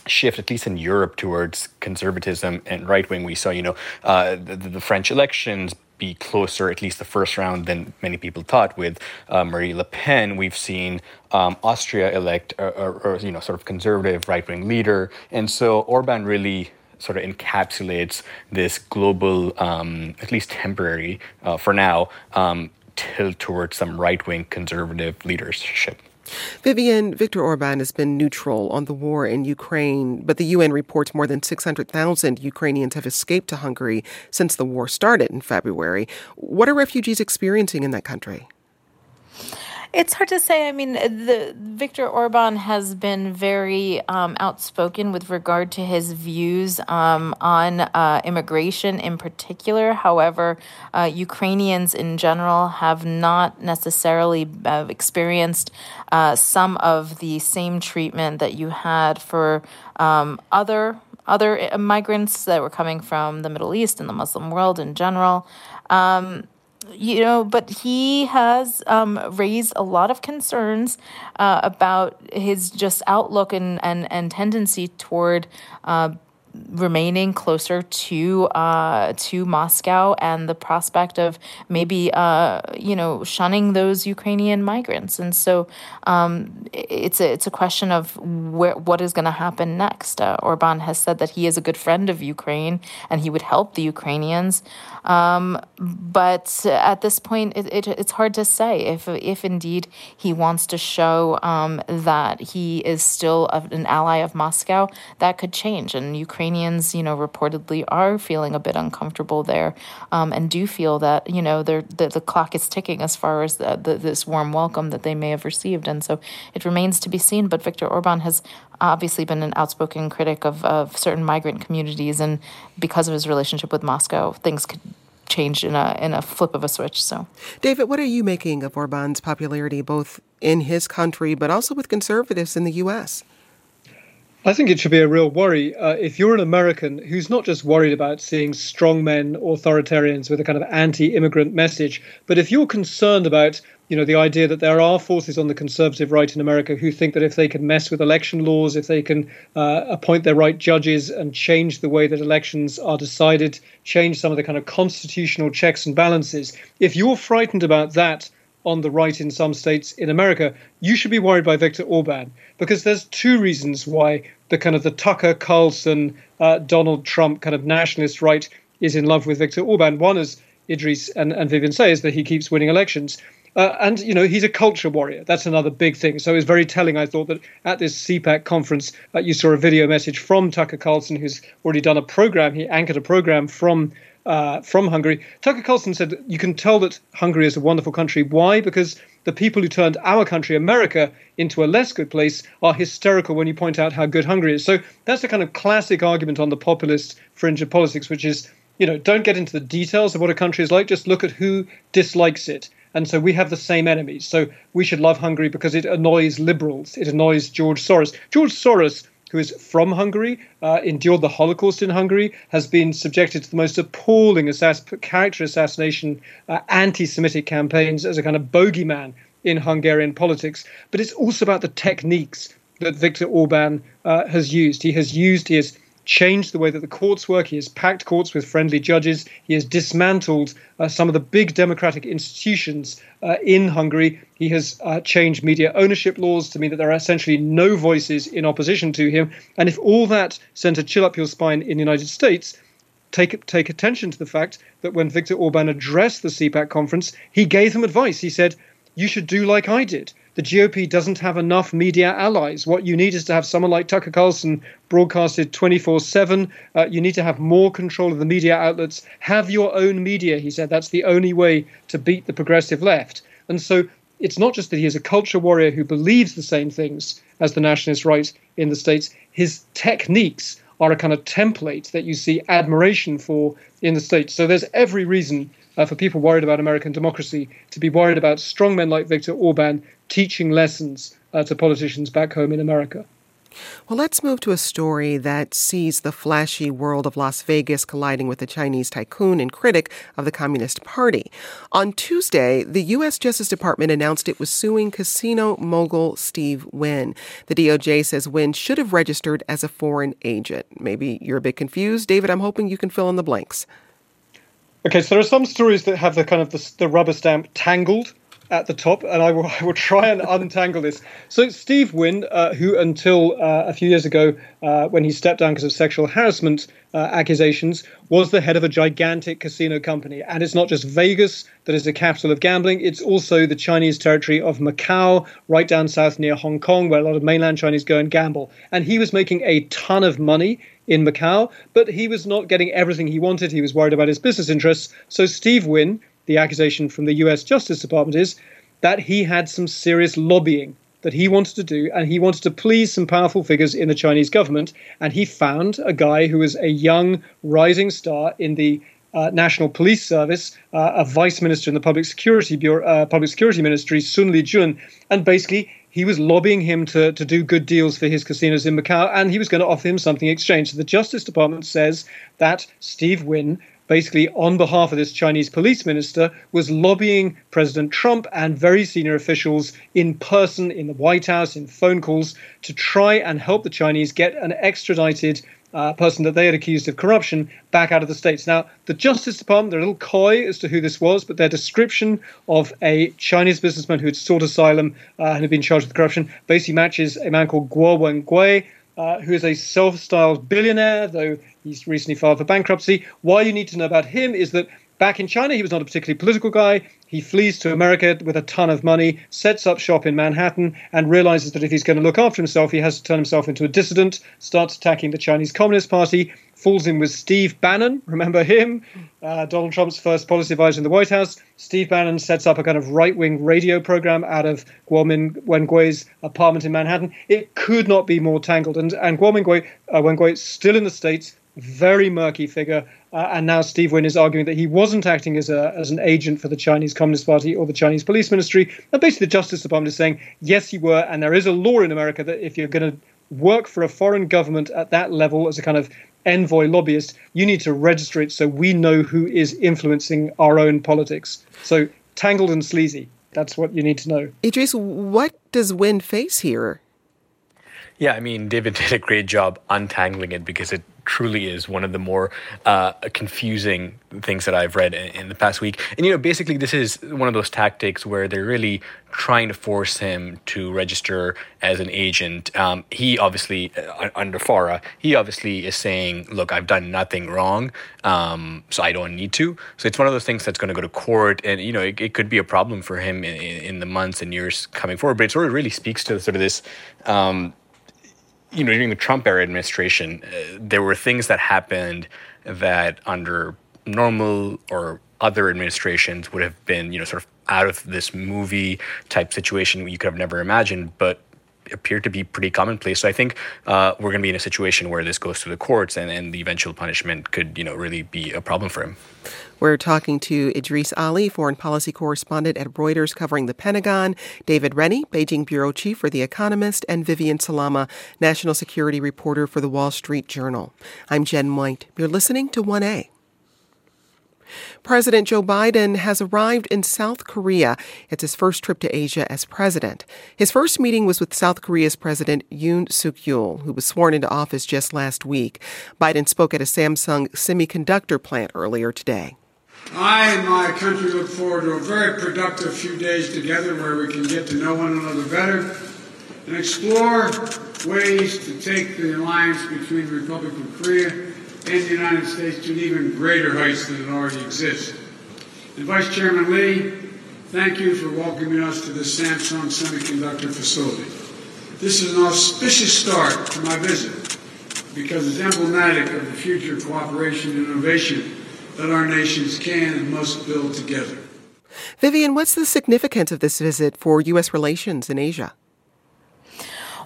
shift, at least in Europe, towards conservatism and right wing. We saw, you know, uh, the, the French elections be closer, at least the first round, than many people thought. With uh, Marie Le Pen, we've seen um, Austria elect a, a, a, you know sort of conservative right wing leader, and so Orban really sort of encapsulates this global, um, at least temporary uh, for now, um, tilt towards some right wing conservative leadership. Vivian, Viktor Orban has been neutral on the war in Ukraine, but the UN reports more than 600,000 Ukrainians have escaped to Hungary since the war started in February. What are refugees experiencing in that country? It's hard to say. I mean, the Viktor Orban has been very um, outspoken with regard to his views um, on uh, immigration in particular. However, uh, Ukrainians in general have not necessarily uh, experienced uh, some of the same treatment that you had for um, other other migrants that were coming from the Middle East and the Muslim world in general. Um, you know, but he has um, raised a lot of concerns uh, about his just outlook and, and, and tendency toward uh, remaining closer to uh, to Moscow and the prospect of maybe uh, you know shunning those Ukrainian migrants. And so um, it's a it's a question of where what is going to happen next. Uh, Orban has said that he is a good friend of Ukraine and he would help the Ukrainians. Um, but at this point, it, it, it's hard to say if if indeed he wants to show um, that he is still an ally of Moscow. That could change, and Ukrainians, you know, reportedly are feeling a bit uncomfortable there, um, and do feel that you know the the clock is ticking as far as the, the, this warm welcome that they may have received, and so it remains to be seen. But Viktor Orban has obviously been an outspoken critic of, of certain migrant communities, and because of his relationship with Moscow, things could change in a in a flip of a switch. So, David, what are you making of Orban's popularity both in his country but also with conservatives in the U.S.? I think it should be a real worry. Uh, if you're an American who's not just worried about seeing strongmen authoritarians with a kind of anti-immigrant message, but if you're concerned about you know the idea that there are forces on the conservative right in America who think that if they can mess with election laws, if they can uh, appoint their right judges and change the way that elections are decided, change some of the kind of constitutional checks and balances, if you're frightened about that on the right in some states in America, you should be worried by Viktor Orban because there's two reasons why the kind of the Tucker Carlson, uh, Donald Trump kind of nationalist right is in love with Viktor Orban. One, as Idrees and, and Vivian say, is that he keeps winning elections. Uh, and you know he's a culture warrior. That's another big thing. So it's very telling. I thought that at this CPAC conference, uh, you saw a video message from Tucker Carlson, who's already done a program. He anchored a program from uh, from Hungary. Tucker Carlson said you can tell that Hungary is a wonderful country. Why? Because the people who turned our country, America, into a less good place are hysterical when you point out how good Hungary is. So that's a kind of classic argument on the populist fringe of politics, which is, you know, don't get into the details of what a country is like, just look at who dislikes it. And so we have the same enemies. So we should love Hungary because it annoys liberals. It annoys George Soros. George Soros who is from Hungary, uh, endured the Holocaust in Hungary, has been subjected to the most appalling assass- character assassination, uh, anti Semitic campaigns as a kind of bogeyman in Hungarian politics. But it's also about the techniques that Viktor Orban uh, has used. He has used, has changed the way that the courts work. He has packed courts with friendly judges. He has dismantled uh, some of the big democratic institutions uh, in Hungary. He has uh, changed media ownership laws to mean that there are essentially no voices in opposition to him. And if all that sent a chill up your spine in the United States, take take attention to the fact that when Viktor Orban addressed the CPAC conference, he gave them advice. He said, "You should do like I did." The GOP doesn't have enough media allies. What you need is to have someone like Tucker Carlson broadcasted 24 uh, 7. You need to have more control of the media outlets. Have your own media, he said. That's the only way to beat the progressive left. And so it's not just that he is a culture warrior who believes the same things as the nationalist right in the States, his techniques are a kind of template that you see admiration for in the States. So there's every reason uh, for people worried about American democracy to be worried about strongmen like Viktor Orban teaching lessons uh, to politicians back home in America. Well, let's move to a story that sees the flashy world of Las Vegas colliding with the Chinese tycoon and critic of the Communist Party. On Tuesday, the U.S. Justice Department announced it was suing casino mogul Steve Wynn. The DOJ says Wynn should have registered as a foreign agent. Maybe you're a bit confused. David, I'm hoping you can fill in the blanks. Okay, so there are some stories that have the kind of the, the rubber stamp tangled at the top, and I will, I will try and untangle this. So, Steve Wynn, uh, who until uh, a few years ago, uh, when he stepped down because of sexual harassment uh, accusations, was the head of a gigantic casino company. And it's not just Vegas that is the capital of gambling, it's also the Chinese territory of Macau, right down south near Hong Kong, where a lot of mainland Chinese go and gamble. And he was making a ton of money in Macau, but he was not getting everything he wanted. He was worried about his business interests. So, Steve Wynn, the accusation from the US Justice Department is that he had some serious lobbying that he wanted to do, and he wanted to please some powerful figures in the Chinese government. And he found a guy who was a young rising star in the uh, National Police Service, uh, a vice minister in the Public Security Bureau, uh, Public Security Ministry, Sun Lijun, and basically he was lobbying him to, to do good deals for his casinos in Macau, and he was going to offer him something in exchange. So the Justice Department says that Steve Wynn basically on behalf of this Chinese police minister, was lobbying President Trump and very senior officials in person in the White House, in phone calls, to try and help the Chinese get an extradited uh, person that they had accused of corruption back out of the States. Now, the Justice Department, they're a little coy as to who this was, but their description of a Chinese businessman who had sought asylum uh, and had been charged with corruption basically matches a man called Guo Wengui, uh, who is a self styled billionaire, though he's recently filed for bankruptcy. Why you need to know about him is that back in China, he was not a particularly political guy. He flees to America with a ton of money, sets up shop in Manhattan, and realizes that if he's going to look after himself, he has to turn himself into a dissident, starts attacking the Chinese Communist Party, falls in with Steve Bannon. Remember him? Uh, Donald Trump's first policy advisor in the White House. Steve Bannon sets up a kind of right wing radio program out of Guo Wengui's apartment in Manhattan. It could not be more tangled. And, and Guo Wengui, uh, Wengui still in the States, very murky figure. Uh, and now Steve Wynn is arguing that he wasn't acting as a as an agent for the Chinese Communist Party or the Chinese Police Ministry. And basically, the Justice Department is saying yes, you were, and there is a law in America that if you're going to work for a foreign government at that level as a kind of envoy lobbyist, you need to register it so we know who is influencing our own politics. So tangled and sleazy. That's what you need to know. Idrees, what does Wynn face here? Yeah, I mean, David did a great job untangling it because it truly is one of the more uh, confusing things that I've read in, in, the past week. And, you know, basically, this is one of those tactics where they're really trying to force him to register as an agent. Um, he obviously, uh, under FARA, he obviously is saying, look, I've done nothing wrong, um, so I don't need to. So it's one of those things that's going to go to court. And, you know, it, it could be a problem for him in, in, the months and years coming forward. But it sort of really speaks to sort of this. Um, you know, during the Trump era administration, uh, there were things that happened that under normal or other administrations would have been, you know, sort of out of this movie type situation you could have never imagined, but appeared to be pretty commonplace. So I think uh, we're going to be in a situation where this goes to the courts, and, and the eventual punishment could, you know, really be a problem for him. We're talking to Idrees Ali, foreign policy correspondent at Reuters covering the Pentagon, David Rennie, Beijing bureau chief for The Economist, and Vivian Salama, national security reporter for The Wall Street Journal. I'm Jen White. You're listening to 1A. President Joe Biden has arrived in South Korea. It's his first trip to Asia as president. His first meeting was with South Korea's President Yoon Suk Yeol, who was sworn into office just last week. Biden spoke at a Samsung semiconductor plant earlier today. I and my country look forward to a very productive few days together where we can get to know one another better and explore ways to take the alliance between the Republic of Korea and the United States to even greater heights than it already exists. And Vice Chairman Lee, thank you for welcoming us to the Samsung Semiconductor facility. This is an auspicious start to my visit because it's emblematic of the future cooperation and innovation that our nations can and must build together. Vivian, what's the significance of this visit for U.S. relations in Asia?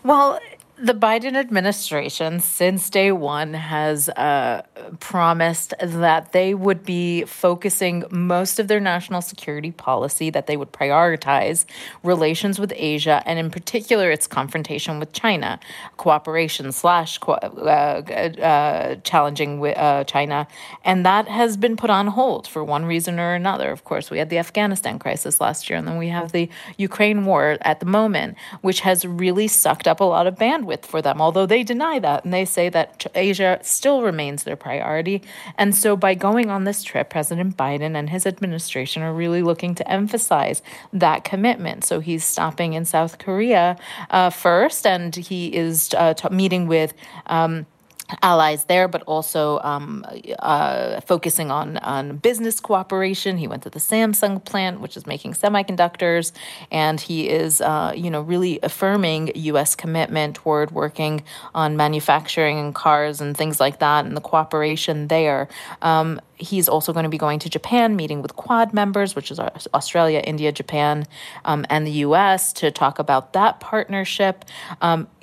Well, the Biden administration, since day one, has uh, promised that they would be focusing most of their national security policy, that they would prioritize relations with Asia, and in particular, its confrontation with China, cooperation slash uh, uh, challenging with uh, China. And that has been put on hold for one reason or another. Of course, we had the Afghanistan crisis last year, and then we have the Ukraine war at the moment, which has really sucked up a lot of bandwidth bandwidth for them, although they deny that and they say that Asia still remains their priority. And so by going on this trip, President Biden and his administration are really looking to emphasize that commitment. So he's stopping in South Korea uh, first, and he is uh, t- meeting with. Um, allies there, but also um, uh, focusing on on business cooperation. He went to the Samsung plant, which is making semiconductors, and he is, uh, you know, really affirming U.S. commitment toward working on manufacturing and cars and things like that, and the cooperation there. Um, he's also going to be going to Japan, meeting with Quad members, which is Australia, India, Japan, um, and the U.S. to talk about that partnership.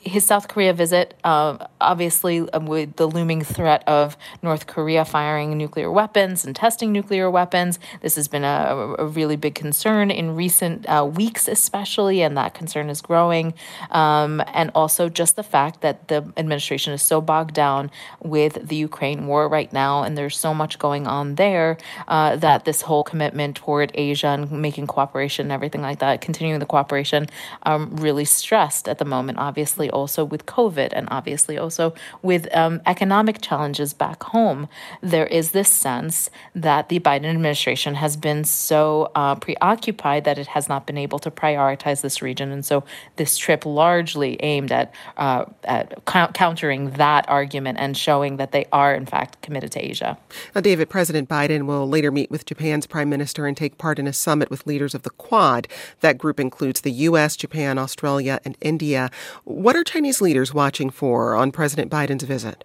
Um, his South Korea visit, uh, obviously, uh, with the looming threat of North Korea firing nuclear weapons and testing nuclear weapons, this has been a, a really big concern in recent uh, weeks, especially, and that concern is growing. Um, and also just the fact that the administration is so bogged down with the Ukraine war right now, and there's so much going on there uh, that this whole commitment toward Asia and making cooperation and everything like that, continuing the cooperation, um, really stressed at the moment, obviously also with COVID and obviously also with um, economic challenges back home, there is this sense that the Biden administration has been so uh, preoccupied that it has not been able to prioritize this region. And so this trip largely aimed at, uh, at countering that argument and showing that they are, in fact, committed to Asia. Now, David, President Biden will later meet with Japan's prime minister and take part in a summit with leaders of the Quad. That group includes the U.S., Japan, Australia, and India. What are are Chinese leaders watching for on President Biden's visit?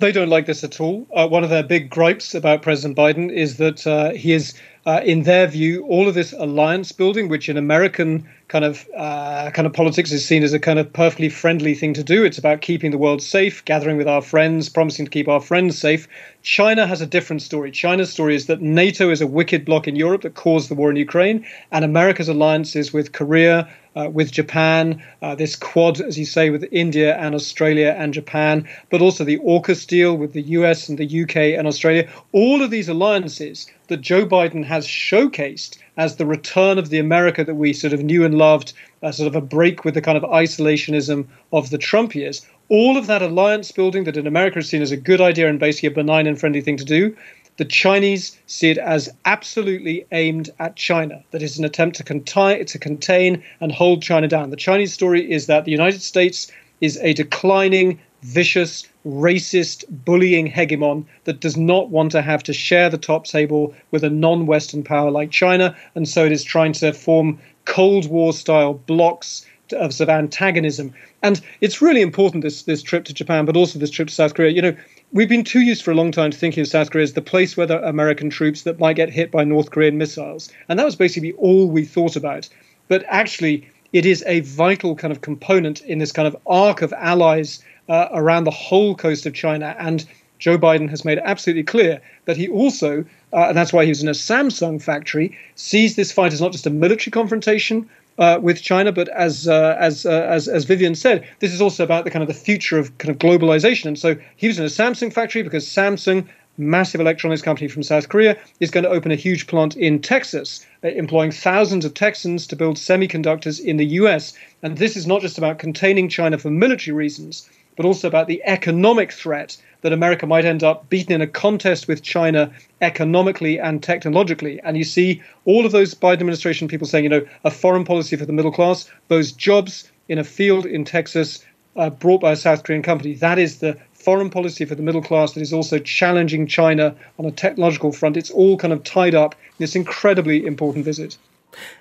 They don't like this at all. Uh, one of their big gripes about President Biden is that uh, he is, uh, in their view, all of this alliance building, which in American kind of uh, kind of politics is seen as a kind of perfectly friendly thing to do. It's about keeping the world safe, gathering with our friends, promising to keep our friends safe. China has a different story. China's story is that NATO is a wicked bloc in Europe that caused the war in Ukraine, and America's alliances with Korea, uh, with Japan, uh, this quad, as you say, with India and Australia and Japan, but also the AUKUS deal with the US and the UK and Australia. All of these alliances that Joe Biden has showcased as the return of the America that we sort of knew and loved, uh, sort of a break with the kind of isolationism of the Trump years. All of that alliance building that in America is seen as a good idea and basically a benign and friendly thing to do, the Chinese see it as absolutely aimed at China. That is an attempt to, to contain and hold China down. The Chinese story is that the United States is a declining, vicious, racist, bullying hegemon that does not want to have to share the top table with a non Western power like China. And so it is trying to form Cold War style blocks of, of antagonism. And it's really important, this, this trip to Japan, but also this trip to South Korea. You know, we've been too used for a long time to thinking of South Korea as the place where there are American troops that might get hit by North Korean missiles. And that was basically all we thought about. But actually, it is a vital kind of component in this kind of arc of allies uh, around the whole coast of China. And Joe Biden has made absolutely clear that he also, uh, and that's why he was in a Samsung factory, sees this fight as not just a military confrontation. Uh, with China, but as uh, as uh, as as Vivian said, this is also about the kind of the future of kind of globalization. And so he was in a Samsung factory because Samsung massive electronics company from South Korea, is going to open a huge plant in Texas, uh, employing thousands of Texans to build semiconductors in the US. And this is not just about containing China for military reasons, but also about the economic threat that America might end up beaten in a contest with China economically and technologically. And you see all of those Biden administration people saying, you know, a foreign policy for the middle class, those jobs in a field in Texas uh, brought by a South Korean company. That is the foreign policy for the middle class that is also challenging China on a technological front. It's all kind of tied up in this incredibly important visit.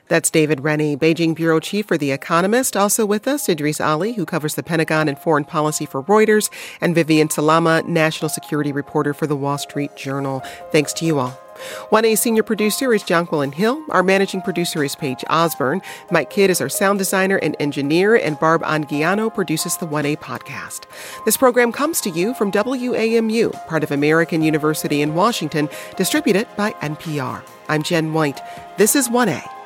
That's David Rennie, Beijing Bureau Chief for The Economist. Also with us, Idrees Ali, who covers the Pentagon and foreign policy for Reuters, and Vivian Salama, national security reporter for The Wall Street Journal. Thanks to you all. 1A senior producer is Jonquilyn Hill. Our managing producer is Paige Osborne. Mike Kidd is our sound designer and engineer, and Barb Anguiano produces the 1A podcast. This program comes to you from WAMU, part of American University in Washington, distributed by NPR. I'm Jen White. This is 1A.